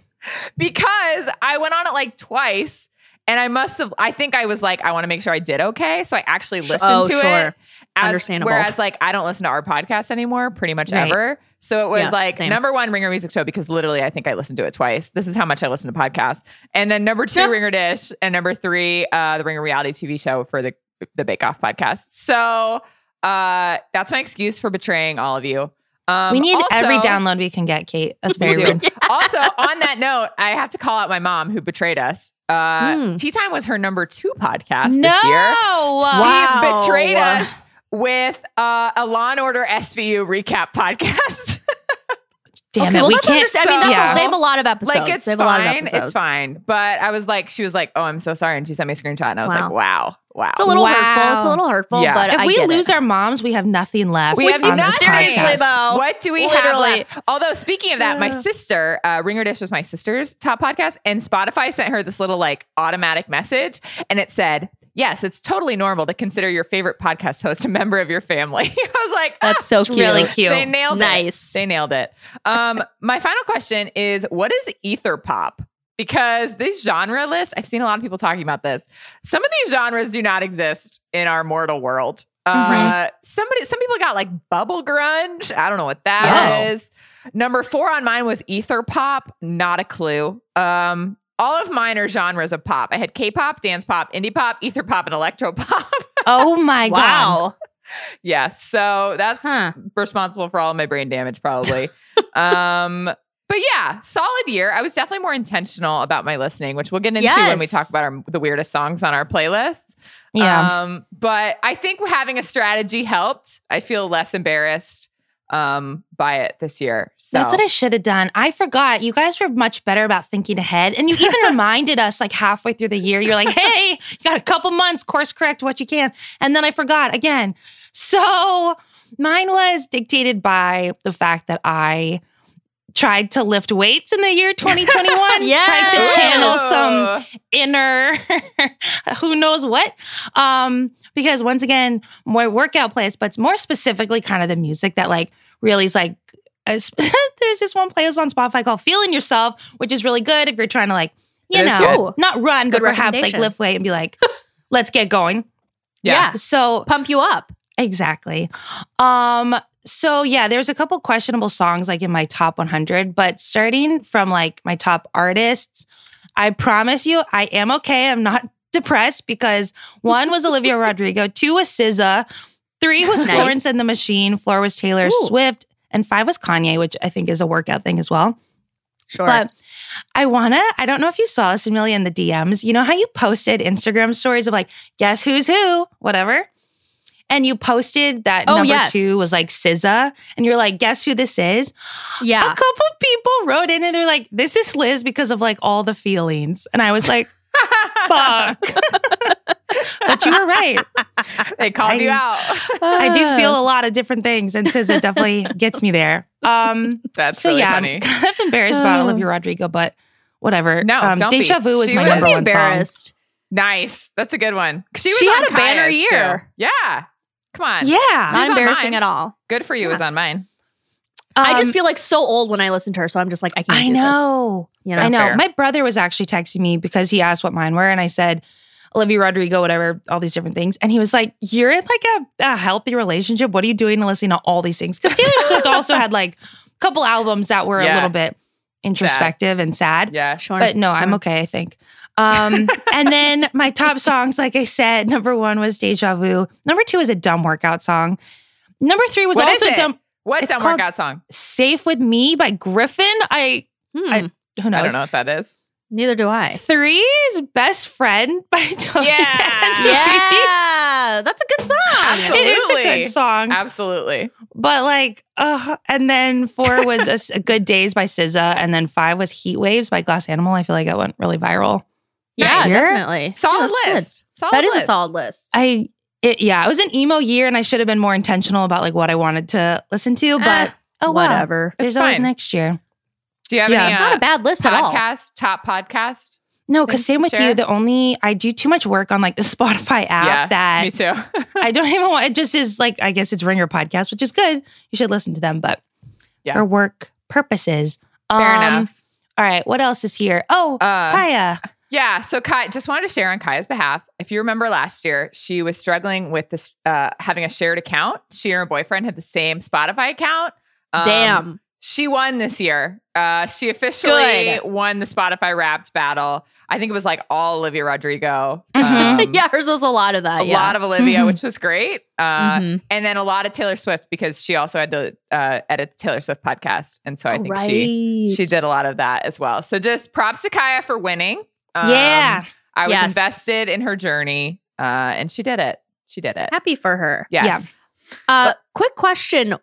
S2: because I went on it like twice and I must have I think I was like I want to make sure I did okay so I actually listened
S3: oh,
S2: to
S3: sure.
S2: it as,
S3: Understandable.
S2: whereas like I don't listen to our podcast anymore pretty much
S1: Right.
S2: ever so it was
S3: Yeah,
S2: like
S3: same.
S2: number 1 Ringer Music Show because literally I think I listened to it twice this is how much I listen to podcasts and then number 2
S3: Yeah.
S2: Ringer Dish and number 3 uh the Ringer reality TV show for the the Bake Off podcast so uh that's my excuse for betraying all of you um,
S1: we need every download we can get, Kate. That's [laughs] very rude. [laughs]
S2: also, on that note, I have to call out my mom who betrayed us. Uh,
S3: Hmm.
S2: Tea Time was her number two podcast
S1: no.
S2: this year.
S3: Wow.
S2: She betrayed us with uh, a Law and Order SVU recap podcast. [laughs]
S1: Damn
S3: okay,
S1: it.
S3: well,
S1: we can't.
S3: understand- I mean, that's
S1: yeah.
S3: a, they have a lot of episodes.
S2: like it's
S3: they have a lot of
S2: fine,
S3: episodes.
S2: it's fine. But I was like, she was like, "Oh, I'm so sorry," and she sent me a screenshot, and I was
S3: Wow.
S2: like, "Wow, wow."
S3: It's a little
S1: Wow.
S3: hurtful. It's a little hurtful.
S2: Yeah.
S3: But
S1: if
S3: I
S1: we
S3: get
S1: lose
S3: it.
S1: our moms, we have nothing left.
S2: We have
S1: on
S2: not-
S3: seriously, though.
S2: What do we
S3: Literally.
S2: have left? Although speaking of that, my sister, uh, Ringer Dish was my sister's top podcast, and Spotify sent her this little like automatic message, and it said, "Yes, it's totally normal to consider your favorite podcast host a member of your family." [laughs] I was like,
S3: That's
S2: "Ah,
S3: so cute.
S1: really cute.
S2: They nailed it.
S3: Nice.
S2: They nailed it. Um, [laughs] my final question is, what is ether pop? Because this genre list, I've seen a lot of people talking about this. Some of these genres do not exist in our mortal world. Uh, somebody, some people got like bubble grunge. I don't know what that is.
S3: Yes.
S2: Number four on mine was ether pop. Not a clue. Um, all of mine are genres of pop. I had K-pop, dance pop, indie pop, ether pop, and electro pop. [laughs]
S1: Oh my god.
S3: wow.
S2: yeah, so that's
S3: Huh.
S2: responsible for all of my brain damage, probably. [laughs] um, but yeah, solid year. I was definitely more intentional about my listening, which we'll get into when we talk about our, the weirdest songs on our playlist.
S1: Yeah.
S2: Um, but I think having a strategy helped. I feel less embarrassed um buy it this year. So
S1: That's what I should have done. I forgot. You guys were much better about thinking ahead. And you even [laughs] reminded us like halfway through the year. You're like, [laughs] hey, you got a couple months, course correct what you can. And then I forgot again. So mine was dictated by the fact that I tried to lift weights in the year [laughs] 2021. Tried to channel some inner [laughs] who knows what um because once again more workout playlist but it's more specifically kind of the music that like really is like [laughs] there's this one playlist on spotify called feeling yourself which is really good if you're trying to like you
S2: It
S1: know not run but perhaps like lift weight and be like let's get going
S3: Yeah.
S1: so
S3: Pump you up.
S1: Exactly. Um so yeah, there's a couple questionable songs like in my top 100, but starting from like my top artists, I promise you I am okay. I'm not [laughs] depressed because one was Olivia [laughs] Rodrigo, two was SZA, three was
S3: Nice.
S1: Florence and the Machine, four was Taylor
S3: Ooh.
S1: Swift, and five was Kanye, which I think is a workout thing as well.
S3: Sure.
S1: But I wanna, I don't know if you saw this, Amelia, in the DMs. You know how you posted Instagram stories of like, guess who's who, whatever? And you posted that
S3: Oh,
S1: number
S3: yes.
S1: two was like SZA, and you're like, guess who this is?
S3: Yeah.
S1: A couple people wrote in and they're like, this is Liz because of like all the feelings. And I was like, [laughs] fuck. but you were right.
S2: they called you out.
S1: I do feel a [laughs] lot of different things, and SZA definitely gets me there. Um,
S2: That's
S1: so
S2: really
S1: yeah,
S2: funny.
S1: I'm kind of embarrassed about
S3: Uh.
S1: Olivia Rodrigo, but whatever.
S2: No,
S1: um,
S2: don't be.
S1: Deja Vu is
S2: She
S1: my number one song.
S2: Nice. That's a good one. She, was
S3: She had a banner year.
S2: too. Yeah. Come on.
S1: Yeah,
S2: She
S3: Not embarrassing
S2: mine.
S3: at all.
S2: Good for you. It was on mine.
S3: I just
S1: Um,
S3: feel like so old when I listen to her, so I'm just like, I can't
S1: I
S3: do this.
S1: know.
S3: You know?
S1: I know.
S2: fair.
S1: My brother was actually texting me because he asked what mine were, and I said Olivia Rodrigo, whatever, all these different things. And he was like, "You're in like a, a healthy relationship. What are you doing to listening to all these things?" Because Taylor Swift also had like a couple albums that were a little bit introspective and sad.
S2: Yeah.
S3: Sure.
S1: But no,
S3: sure.
S1: I'm okay, I think. Um, and then my top songs, like I said, number one was Deja Vu. Number two is a dumb workout song. Number three was
S2: What is
S1: also
S2: it?
S1: dumb
S2: What
S1: It's
S2: dumb
S1: called-
S2: workout song?
S1: Safe with Me by Gryffin. I
S3: Hmm,
S1: I- who
S2: I
S1: knows?
S2: don't know what that is.
S3: neither do I.
S1: Three is Best Friend by [laughs] Doja
S2: Yeah.
S1: Cat and Sweet.
S3: yeah, that's a good song.
S1: It is a
S2: Absolutely.
S1: good song.
S2: Absolutely.
S1: But like, uh, and then four was a, s- a Good Days by SZA, and then five was Heat Waves by Glass Animal. I feel like that went really viral.
S3: Yeah,
S1: year?
S3: definitely.
S2: Solid
S3: Yeah, that's good.
S2: list. Solid
S3: That is a solid list.
S1: I, it, yeah, it was an emo year, and I should have been more intentional about like what I wanted to listen to. But
S3: Eh,
S1: Oh, wow.
S3: whatever.
S1: There's
S2: It's
S1: always next year.
S2: Do you have
S1: Yeah.
S2: any
S3: It's
S2: uh,
S3: not a bad list at all.
S2: podcast, top podcast?
S1: No, because same with
S2: share?
S1: you. The only I do too much work on like the [laughs] Spotify app
S2: yeah,
S1: that
S2: me too.
S1: I don't [laughs] even want. It just is like I guess it's Ringer podcast, which is good. You should listen to them, but
S2: Yeah.
S1: for work purposes.
S2: Fair
S1: Um,
S2: enough.
S1: All right, what else is here? Oh,
S2: Uh,
S1: Kaya.
S2: Yeah. So Kai, just wanted to share on Kaya's behalf. If you remember last year, she was struggling with this uh, having a shared account. She and her boyfriend had the same Spotify account. Um,
S3: Damn.
S2: She won this year. Uh, she officially
S3: Good.
S2: won the Spotify Wrapped battle. I think it was like all Olivia Rodrigo.
S1: Mhm.
S2: Um, [laughs]
S3: yeah, hers was a lot of that.
S2: a
S3: yeah.
S2: lot of Olivia,
S1: Mhm.
S2: which was great. Uh,
S3: Mhm.
S2: And then a lot of Taylor Swift because she also had to uh, edit the Taylor Swift podcast, and so I think she she did a lot of that as well. So just props to Kaya for winning. Um,
S1: yeah.
S2: I was
S3: Yes.
S2: invested in her journey, uh, and she did it. She did it.
S3: Happy for her.
S2: Yes.
S3: Uh, quick question.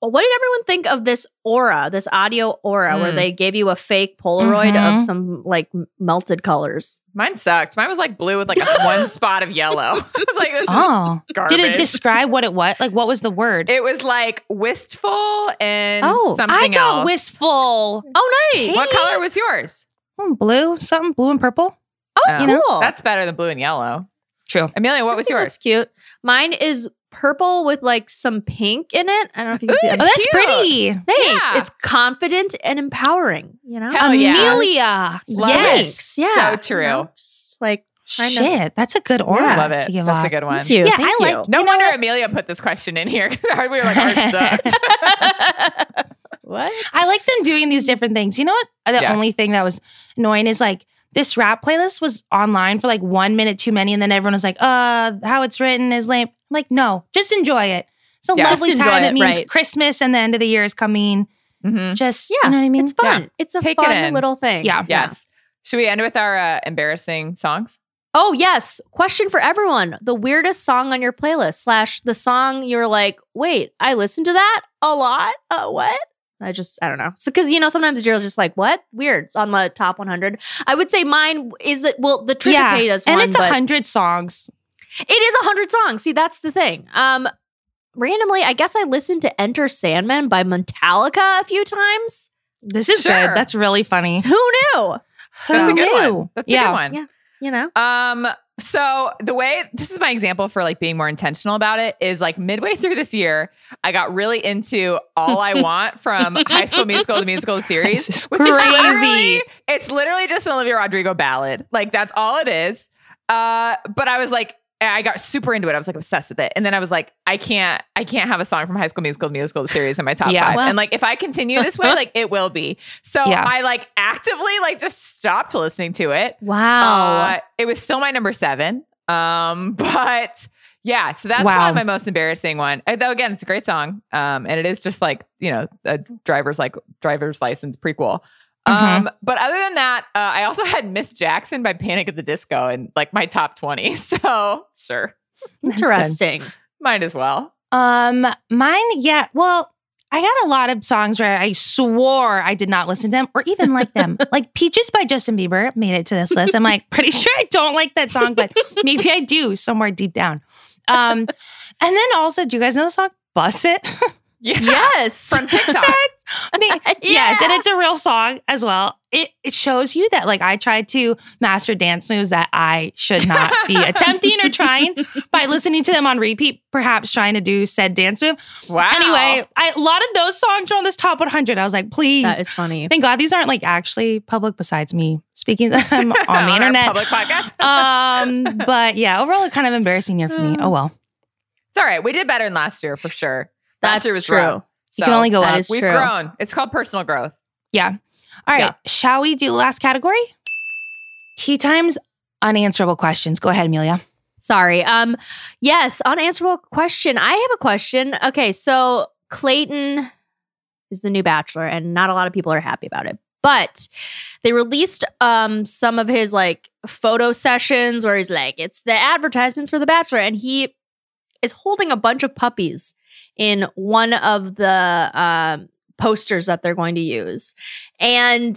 S3: What did everyone think of this aura, this audio aura, where
S2: Mm.
S3: they gave you a fake Polaroid
S1: Mhm.
S3: of some like melted colors?
S2: Mine sucked. Mine was like blue with like a [laughs] one spot of yellow. [laughs] I was like, this is
S1: Oh,
S2: garbage.
S1: did it describe what it was? Like, what was the word?
S2: It was like wistful and
S3: Oh,
S2: something
S1: I got
S2: else.
S1: wistful.
S3: Oh, nice.
S2: What color was yours?
S1: Hmm, blue, something blue and purple.
S3: Oh, cool.
S1: know,
S2: That's better than blue and yellow.
S1: True.
S2: Amelia, what was
S3: I think That's cute. Mine is purple with like some pink in it. I don't know if you can see
S2: Ooh,
S3: that.
S1: Oh, that's
S2: cute.
S1: pretty.
S3: Thanks.
S2: Yeah.
S3: It's confident and empowering. You know.
S2: Hell yeah.
S1: Amelia.
S2: Love
S1: yes.
S2: it.
S3: Yeah.
S2: So true.
S3: You know, just like kind of-
S1: Shit, that's a good aura
S3: Yeah.
S2: Love it.
S1: to give
S2: That's
S1: off.
S2: a good one.
S3: Thank you.
S1: Yeah,
S3: Thank
S1: I
S3: you.
S1: like-
S2: No
S1: You
S2: wonder? Amelia put this question in here. [laughs] we were like, [laughs] ours sucked. [laughs]
S3: what?
S1: I like them doing these different things. You know what? The
S2: Yeah.
S1: only thing that was annoying is like this rap playlist was online for like one minute too many, and then everyone was like, "Uh, how it's written is lame." I'm like, no, just enjoy it. It's a
S2: Yeah.
S1: lovely time. It,
S3: it,
S1: means
S3: right.
S1: Christmas and the end of the year is coming.
S2: Mhm.
S1: Just
S3: Yeah,
S1: you know what I mean?
S3: It's fun. It's a
S2: Take
S3: fun
S2: in.
S3: little thing.
S1: Yeah.
S2: Yes. Should we end with our uh, embarrassing songs?
S3: Oh yes. Question for everyone: the weirdest song on your playlist slash the song you're like, wait, I listened to that a lot. Uh, what? I just I don't know. So because you know sometimes you're just like, what? Weird. It's on the top 100. I would say mine is that well the Trisha
S1: yeah,
S3: Paytas
S1: and
S3: one,
S1: it's a hundred songs.
S3: it is a hundred songs. See, that's the thing. Um, randomly, I guess I listened to Enter Sandman by Metallica a few times.
S1: This is
S2: Sure.
S1: good. That's really funny.
S3: Who knew?
S2: That's a good
S1: knew?
S2: one. That's
S1: yeah.
S2: a good one.
S3: Yeah. You know.
S2: Um, so the way this is my example for like being more intentional about it is like midway through this year, I got really into All I [laughs] Want from High School Musical, the musical series.
S1: This is
S2: which is
S1: crazy.
S2: it's literally just an Olivia Rodrigo ballad. Like that's all it is. Uh, but I was like, I got super into it. I was like obsessed with it. And then I was like, I can't, I can't have a song from High School Musical, the musical series in my top
S1: Yeah.
S2: five.
S3: Well-
S2: and like, if I continue this way, [laughs] like it will be. So
S1: Yeah.
S2: I like actively like just stopped listening to it.
S3: Wow.
S2: Uh, it was still my number seven. Um, [laughs] but yeah, so that's
S1: Wow.
S2: probably my most embarrassing one. Uh, Though again, it's a great song. Um, and it is just like you know a driver's like driver's license prequel. Um, but other than that, uh, I also [laughs] had Miss Jackson by Panic at the Disco in like my top twenty. [laughs] So sure,
S3: Interesting.
S2: might as well.
S1: Um, mine, yeah. Well, I got a lot of songs where I swore I did not listen to them or even like them. [laughs] like Peaches by Justin Bieber made it to this list. I'm like, pretty sure I don't like that song, but maybe I do somewhere deep down. Um, and then also, do you guys know the song Bust It?
S2: Yeah,
S3: Yes.
S2: from TikTok.
S1: I mean, [laughs] Yes, and it's a real song as well. It it shows you that like I tried to master dance moves that I should not be [laughs] attempting or trying by listening to them on repeat, perhaps trying to do said dance move.
S2: wow.
S1: Anyway, I, a lot of those songs are on this top 100. I was like, please.
S3: that is funny.
S1: Thank God these aren't like actually public besides me speaking them [laughs] on the
S2: our
S1: internet.
S2: public podcast.
S1: um, but yeah, overall, a kind of embarrassing year for me. Oh well.
S2: it's all right. We did better than last year for sure. Last year was
S3: true.
S2: rough.
S1: You can only go
S3: That
S1: up.
S2: We've
S3: true.
S2: grown. It's called personal growth.
S1: Yeah. All right.
S2: Yeah.
S1: Shall we do the last category? Tea times unanswerable questions. Go ahead, Amelia.
S3: Sorry. Um, yes, unanswerable question. I have a question. Okay, so Clayton is the new bachelor, and not a lot of people are happy about it. But they released um some of his like photo sessions where he's like, it's the advertisements for the bachelor, and he is holding a bunch of puppies in one of the um posters that they're going to use. And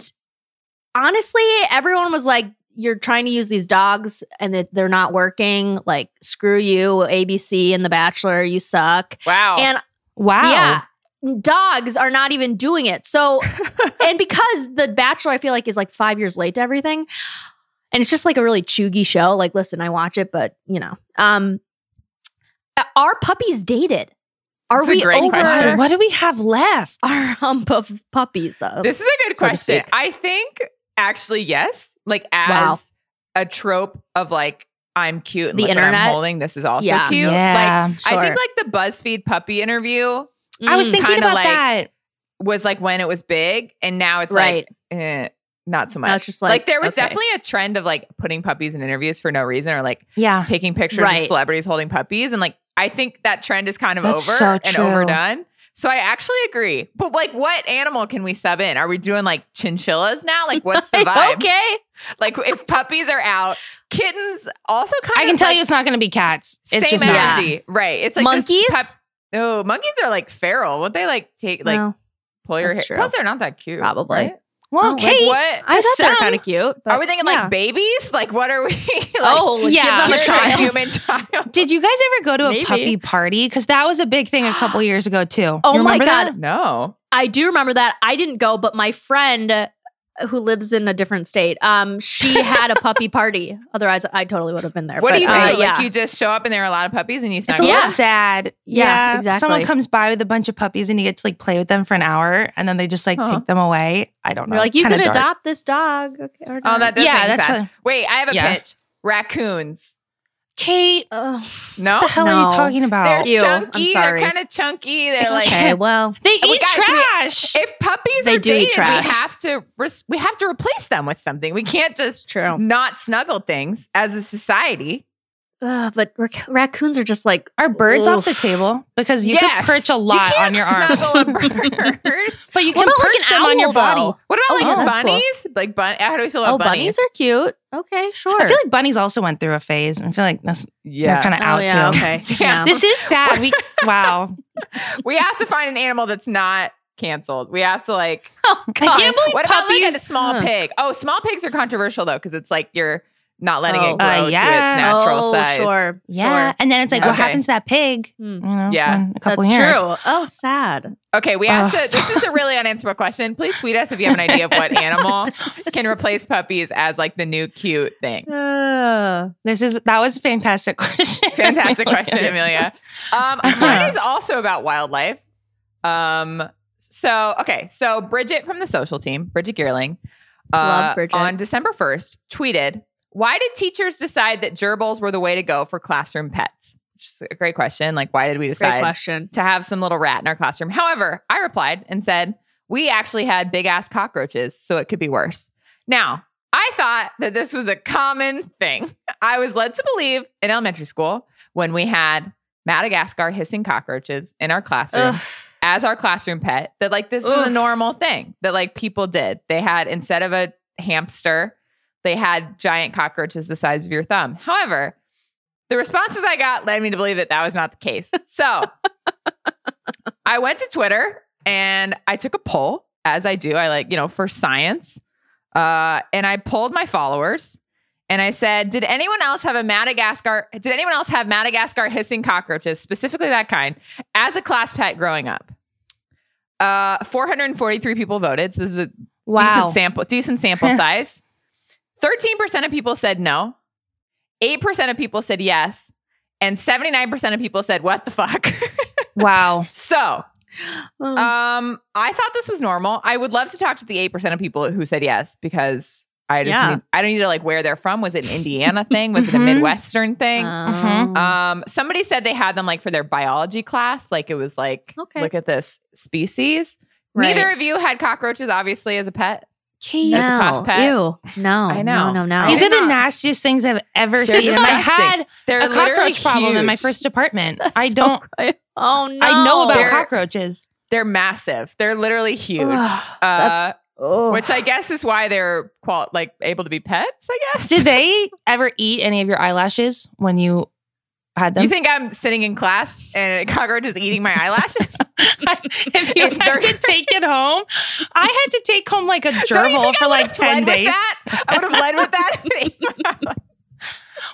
S3: honestly, everyone was like, you're trying to use these dogs and that they're not working. Like, screw you, ABC and The Bachelor, you suck.
S2: Wow.
S3: And
S1: Wow.
S3: yeah, dogs are not even doing it. So, [laughs] and because The Bachelor, I feel like is like five years late to everything, and it's just like a really chuggy show. Like, listen, I watch it, but you know, um, are puppies dated? Are
S2: That's a
S3: we
S2: great
S3: over
S2: question.
S1: God, what do we have left?
S3: our hump of puppies?
S2: This is a good
S3: so
S2: question. I think actually yes, like as
S3: Wow.
S2: a trope of like I'm cute and
S3: The
S2: look what I'm
S3: internet?
S2: holding. This is also
S3: Yeah.
S2: cute.
S1: Yeah,
S2: like I think like the BuzzFeed puppy interview
S1: I was
S3: Mm,
S1: thinking about
S2: like-
S1: that.
S2: was like when it was big, and now it's
S3: right.
S2: like eh, not so much.
S3: Now it's just like,
S2: there was
S3: okay.
S2: definitely a trend of like putting puppies in interviews for no reason or like
S1: Yeah.
S2: taking pictures
S3: Right.
S2: of celebrities holding puppies, and like I think that trend is kind of
S1: That's
S2: over
S1: so
S2: and
S1: true.
S2: overdone. So I actually agree. But like what animal can we sub in? Are we doing like chinchillas now? Like what's the [laughs] vibe?
S3: okay.
S2: Like if puppies are out, kittens also kind
S1: I
S2: of
S1: can tell
S2: like,
S1: you it's not going to be cats. It's
S2: same
S1: just not.
S2: energy. Right. It's like
S3: Monkeys?
S2: pup- oh, monkeys are like feral. Won't they like take like
S3: No,
S2: pull your hair?
S3: true.
S2: Plus they're not that cute.
S3: Probably.
S2: right?
S1: Well,
S3: Oh,
S1: Kate,
S2: Like what?
S3: I thought they were
S1: some-
S3: kind of cute. But
S2: are we thinking
S3: yeah.
S2: like babies? Like what are we? [laughs] like,
S3: oh,
S1: yeah,
S3: give them a child.
S2: human child.
S1: did you guys ever go to a
S3: Maybe.
S1: puppy party? Because that was a big thing a couple [gasps] years ago too.
S3: Oh
S1: You
S3: my
S1: remember
S3: God.
S1: that?
S2: No.
S3: I do remember that. I didn't go, but my friend who lives in a different state, um, she [laughs] had a puppy party. Otherwise, I totally would have been there.
S2: What
S3: But,
S2: do you do?
S3: uh,
S2: like
S3: yeah.
S2: you just show up and there are a lot of puppies and you
S1: It's
S2: snuggle
S1: a little
S3: Yeah.
S1: sad.
S3: Yeah,
S1: Yeah,
S3: exactly.
S1: Someone comes by with a bunch of puppies and you get to like play with them for an hour and then they just like
S2: Huh.
S1: take them away. I don't know.
S3: You're like, you
S1: Kinda
S3: can
S1: dark.
S3: adopt this dog. Okay, or
S2: Oh, that does
S1: Yeah,
S2: make
S1: that's
S2: sad.
S1: what-
S2: Wait, I have a
S1: Yeah.
S2: pitch. Raccoons.
S1: Kate,
S3: Oh,
S2: No.
S1: the hell are you talking about?
S2: They're
S1: about?
S3: Ew, I'm
S2: chunky. They're kind of chunky. They're like
S3: okay. Well,
S1: They eat
S2: guys, we-
S1: trash.
S2: if puppies
S3: They
S2: are
S3: do eat
S2: dated,
S3: trash.
S2: we have to res- we have to replace them with something. We can't just
S3: true.
S2: not snuggle things as a society.
S3: Uh, but rac- raccoons are just like
S1: Are birds off the table? Because you
S2: Yes.
S1: could perch a lot
S2: can't
S1: on your arms.
S2: snuggle a bird. [laughs]
S1: but you can
S3: about, like,
S1: perch
S3: an
S1: them on your
S3: owl,
S1: body.
S3: though?
S2: what about
S3: Oh,
S2: like
S3: that's cool.
S2: bunnies? Like bun- how do we feel about
S3: oh, bunnies are cute. Okay, sure.
S1: I feel like bunnies also went through a phase. I feel like that's,
S2: yeah.
S1: kind of
S3: oh,
S1: out
S3: yeah,
S1: too.
S3: Okay. [laughs]
S2: Damn.
S1: This is sad. We [laughs] wow.
S2: we have to find an animal that's not canceled. We have to like
S3: oh,
S1: I can't believe
S2: what about like a small
S3: Huh.
S2: pig? Oh, small pigs are controversial though because it's like you're not letting
S3: Oh.
S2: it grow
S1: Uh,
S2: to
S1: yeah.
S2: its natural
S3: oh,
S2: size.
S3: Sure.
S1: Yeah,
S3: Sure.
S1: and then it's like,
S2: Yeah.
S1: what
S2: Okay.
S1: happens to that pig?
S3: Hmm.
S1: You know,
S2: Yeah.
S1: a couple
S3: That's
S1: years.
S3: true. Oh, sad.
S2: Okay, we have
S1: Ugh.
S2: to. This is a really unanswerable question. Please tweet us if you have an idea of what [laughs] animal can replace puppies as like the new cute thing. [laughs]
S3: Uh,
S1: This is that was a fantastic [laughs] question.
S2: Fantastic question, Amelia. Um,
S1: Uh-huh.
S2: mine is also about wildlife. Um, so okay, so Bridget from the social team, Bridget Gearling, uh,
S3: Love Bridget.
S2: on December first, tweeted, "Why did teachers decide that gerbils were the way to go for classroom pets?" Which is a great question. Like, why did we decide to have some little rat in our classroom? However, I replied and said, "We actually had big ass cockroaches, so it could be worse." Now, I thought that this was a common thing. I was led to believe in elementary school when we had Madagascar hissing cockroaches in our classroom
S3: Ugh.
S2: as our classroom pet that like this was a normal thing that like people did. They had instead of a hamster, they had giant cockroaches the size of your thumb. However, the responses I got led me to believe that that was not the case. So [laughs] I went to Twitter and I took a poll, as I do. I like, you know, for science. Uh, and I polled my followers and I said, Did anyone else have a Madagascar? Did anyone else have Madagascar hissing cockroaches, specifically that kind, as a class pet growing up? Uh, 443 people voted. So this is a
S1: Wow.
S2: decent sample, decent sample [laughs] size. 13% of people said no. 8% of people said yes. And 79% of people said, what the fuck? [laughs]
S1: Wow.
S2: so
S3: Oh.
S2: um, I thought this was normal. I would love to talk to the 8% of people who said yes because I just
S3: Yeah.
S2: need, I don't need to like where they're from. Was it an Indiana [laughs] thing? Was it a
S1: Mhm.
S2: Midwestern thing?
S3: Um,
S2: Um, somebody said they had them like for their biology class. Like it was like,
S3: Okay.
S2: look at this species.
S3: Right.
S2: Neither of you had cockroaches, obviously, as a pet.
S1: Kate.
S2: As a class
S3: no.
S2: pet?
S3: Ew. No.
S2: I know.
S3: No, no, no.
S1: These are the
S2: know.
S1: nastiest things I've ever
S2: They're
S1: seen. And I had
S2: They're
S1: a
S2: literally
S1: cockroach problem in my first apartment.
S3: That's
S1: I don't.
S3: gross. Oh no.
S1: I know about
S2: They're-
S1: cockroaches.
S2: They're massive. They're literally huge.
S3: Ugh,
S2: uh,
S3: that's- oh.
S2: which I guess is why they're qual- like able to be pets. I guess.
S1: Did they ever eat any of your eyelashes when you had them?
S2: You think I'm sitting in class and a cockroach is eating my eyelashes? [laughs]
S1: if you [laughs] had to take it home, I had to take home like a [laughs] gerbil for
S2: I
S1: like 10
S2: led with
S1: days.
S2: that? I would have led with that.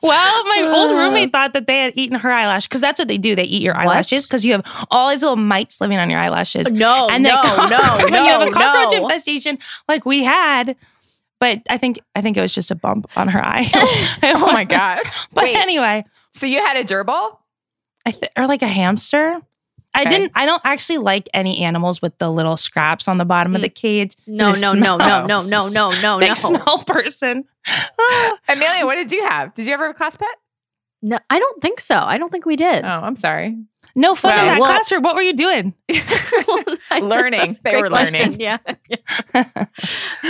S1: Well, my old
S3: Uh.
S1: roommate thought that they had eaten her eyelash because that's what they do. They eat your eyelashes because you have all these little mites living on your eyelashes.
S3: No,
S1: and
S3: no,
S1: then
S3: no,
S1: when you have a cockroach
S3: no.
S1: infestation like we had, but I think I think it was just a bump on her eye.
S2: Oh my god.
S1: But
S2: Wait.
S1: anyway,
S2: So you had a gerbil?
S1: I th- or like a hamster. I didn't. I don't actually like any animals with the little scraps on the bottom of mm. the cage.
S3: No,
S1: They
S3: no, no, no, no, no, no, no, [laughs]
S1: Big
S3: no.
S1: smell person. [laughs]
S2: Amelia, what did you have? Did you ever have a class pet?
S3: No, I don't think so. I don't think we did.
S2: Oh, I'm sorry.
S1: No fun in that
S3: well-
S1: classroom. What were you doing? [laughs] [laughs]
S2: Learning. They were
S3: question.
S2: learning.
S3: Yeah. [laughs]
S2: Oh,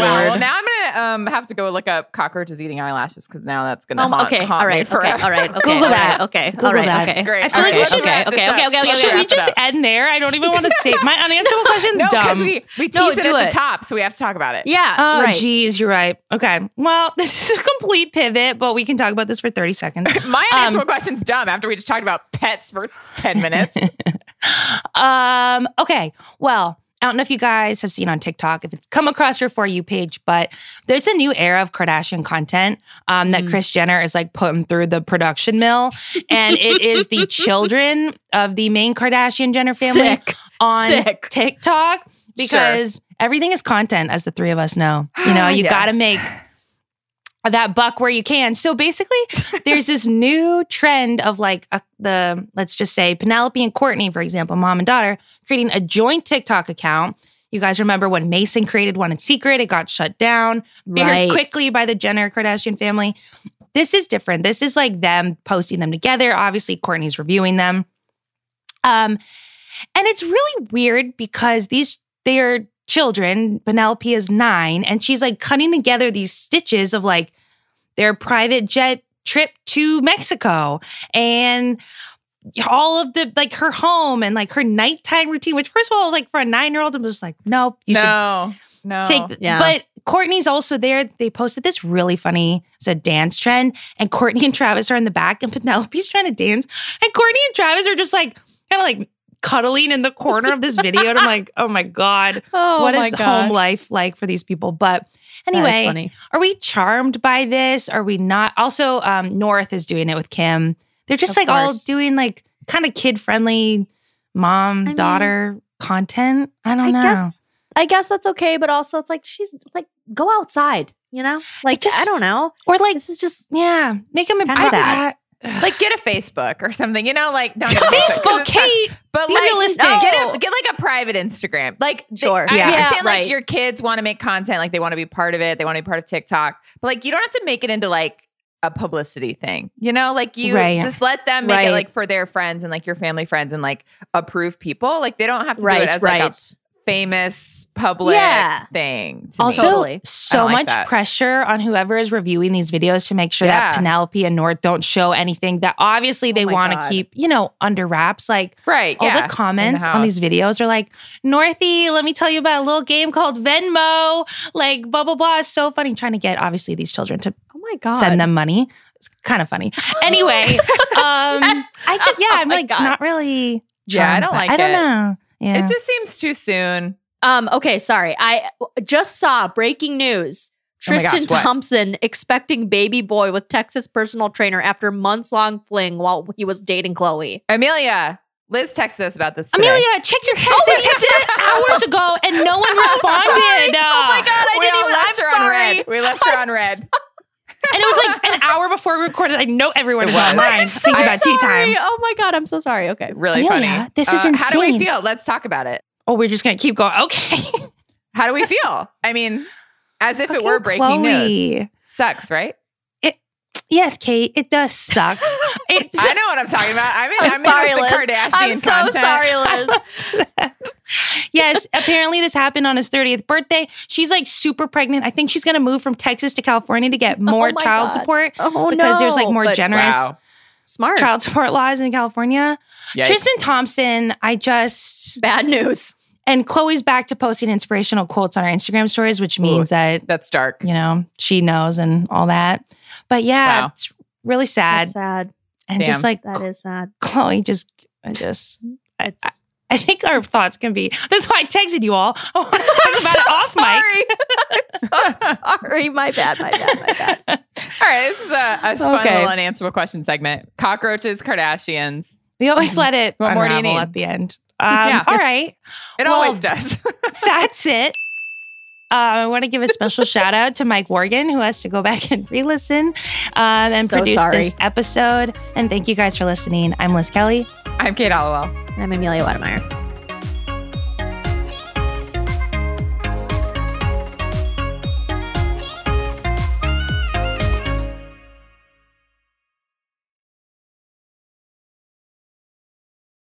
S2: wow.
S3: Lord.
S2: now I'm gonna um have to go look up cockroaches eating eyelashes because now that's gonna
S3: Um,
S2: haunt,
S3: okay.
S2: haunt
S3: All
S2: me
S3: right. Okay.
S2: forever.
S3: All right. Okay.
S1: Google that.
S3: Okay.
S1: Google
S3: all right.
S1: that.
S3: Okay.
S2: Great.
S1: I feel like we
S2: Okay,
S1: should-
S2: let's
S3: okay, okay, okay, okay,
S1: Should we just end there? I don't even want to say my unanswerable question's
S2: No, because
S1: dumb.
S2: we we
S3: No,
S2: teased it
S3: do
S2: at
S3: it.
S2: the top, so we have to talk about it.
S3: Yeah.
S1: Oh,
S3: right.
S1: geez, you're right. Okay. Well, this is a complete pivot, but we can talk about this for 30 seconds.
S2: My
S1: Um,
S2: unanswerable question's dumb after we just talked about pets for 10 minutes. [laughs]
S1: um, okay. Well, I don't know if you guys have seen on TikTok, if it's come across your For You page, but there's a new era of Kardashian content um, that
S3: Mm.
S1: Kris Jenner is like putting through the production mill. And it [laughs] is the children of the main Kardashian Jenner family
S3: Sick.
S1: on
S3: Sick.
S1: TikTok because everything is content, as the three of us know. You [sighs] know, you got to make that buck where you can. So basically, there's this [laughs] new trend of like a, the let's just say Penelope and Kourtney, for example, mom and daughter, creating a joint TikTok account. You guys remember when Mason created one in secret? It got shut down very
S3: Right.
S1: quickly by the Jenner Kardashian family. This is different. This is like them posting them together. Obviously, Kourtney's reviewing them. Um, and it's really weird because these they're children. Penelope is nine, and she's like cutting together these stitches of like their private jet trip to Mexico and all of the like her home and like her nighttime routine. Which, first of all, like for a nine year old, I'm just like, nope, you should
S2: no, no.
S1: take
S3: Yeah.
S1: but Kourtney's also there. They posted this really funny it's a dance trend, and Kourtney and Travis are in the back, and [laughs] Penelope's trying to dance, and Kourtney and Travis are just like kind of like cuddling in the corner of this video. And I'm like, oh my god, [laughs]
S3: Oh
S1: what
S3: my
S1: is
S3: gosh.
S1: home life like for these people? But
S3: That is
S1: anyway, are we charmed by this? Are we not? Also, um, North is doing it with Kim. They're just
S3: Of
S1: like all doing like kind of kid friendly mom daughter content. I don't
S3: I
S1: know.
S3: guess I guess that's okay, but also it's like she's like go outside, you know? Like
S1: just-
S3: I don't know.
S1: or like
S3: This is just
S1: Yeah, make them that. [sighs]
S2: like get a Facebook or something, you know, like don't [laughs]
S1: Facebook,
S2: 'cause.
S1: Kate.
S2: But like,
S1: realistic.
S2: no, get, a, get like a private Instagram. Like, they-
S3: Sure.
S2: I
S1: Yeah.
S2: understand
S3: Yeah,
S2: like
S3: right.
S2: your kids want to make content, like they want to be part of it, they want to be part of TikTok, but like you don't have to make it into like a publicity thing, you know? Like you
S1: Right.
S2: just let them make
S3: Right.
S2: it like for their friends and like your family friends and like approve people. Like they don't have to do it as
S3: right.
S2: like a famous public
S3: Yeah.
S2: thing. To
S1: Also,
S2: me.
S3: Totally.
S1: So
S2: like
S1: much
S2: that.
S1: pressure on whoever is reviewing these videos to make sure
S2: Yeah.
S1: that Penelope and North don't show anything that obviously they
S3: Oh
S1: want to keep, you know, under wraps. Like
S2: right?
S1: all
S2: yeah,
S1: the comments
S2: in
S1: on these videos are like, Northy, let me tell you about a little game called Venmo. Like, blah, blah, blah. It's so funny trying to get obviously these children to
S3: Oh my god.
S1: send them money. It's kind of funny. Anyway, [laughs] um, I just, yeah,
S3: Oh
S1: I'm like
S3: God.
S1: not really.
S2: Yeah, I don't
S1: by-
S2: like
S1: I don't
S2: it.
S1: know. Yeah.
S2: It just seems too soon.
S3: Um, okay, sorry. I just saw breaking news.
S2: Oh gosh,
S3: Tristan
S2: what?
S3: Thompson expecting baby boy with Texas personal trainer after months long fling while he was dating Khloé.
S2: Amelia, Liz texted us about this. Today.
S1: Amelia, check your text.
S3: Oh,
S1: they
S3: wait, you
S1: texted it hours ago and no one [laughs] responded.
S3: Oh my god, I
S2: we
S3: didn't even
S2: left
S3: I'm
S2: her on
S3: sorry.
S2: red. We left her
S3: I'm
S2: on red.
S1: And it was like an hour before we recorded. I know everyone
S2: It
S1: is
S2: was.
S1: online
S2: I'm
S1: thinking
S2: so
S1: about tea time.
S3: Oh my god, I'm so sorry. Okay.
S2: Really
S1: Amelia,
S2: funny.
S1: this is
S2: Uh, How do we feel? Let's talk about it.
S1: Oh, we're just gonna keep going. Okay.
S2: How do we feel? I mean, as if it were breaking news.
S1: Khloé.
S2: Sucks, right?
S1: Yes, Kate, it does suck. [laughs] It's
S2: I know what I'm talking about. I'm in,
S3: I'm
S2: I'm
S3: sorry,
S2: in with
S3: Liz.
S2: the Kardashian
S3: I'm so
S2: content.
S3: sorry, [laughs] Liz.
S1: yes, apparently this happened on his 30th birthday. She's like super pregnant. I think she's gonna move from Texas to California to get oh more
S3: Oh
S1: child
S3: God.
S1: support
S3: Oh
S1: because there's like more
S3: but
S1: generous
S2: Wow.
S3: Smart.
S1: child support laws in California.
S2: Yikes.
S1: Tristan Thompson, I just
S3: Bad news.
S1: And Khloé's back to posting inspirational quotes on her Instagram stories, which means that
S2: That's dark.
S1: you know she knows and all that. But yeah,
S2: Wow.
S1: it's really sad
S3: That's sad.
S1: and just like
S3: That is sad.
S1: Khloé just, I just, I,
S3: It's
S1: I think our thoughts can be. That's why I texted you all. I want to talk about it off mic. [laughs]
S3: I'm so [laughs] sorry. My bad. My bad. My bad. [laughs]
S2: All right, this is a, a fun
S3: Okay.
S2: little unanswerable question segment. Cockroaches, Kardashians.
S1: We always let it
S2: What more do you
S1: unravel at the end. Um,
S2: Yeah.
S1: All right.
S2: It
S1: Well,
S2: always does. [laughs]
S1: That's it. Uh, I want to give a special [laughs] shout out to Mike Morgan, who has to go back and re listen um, and
S3: So
S1: produce
S3: sorry.
S1: this episode. And thank you guys for listening. I'm Liz Kelly.
S2: I'm Kate Halliwell.
S3: And I'm Amelia Wedemeyer.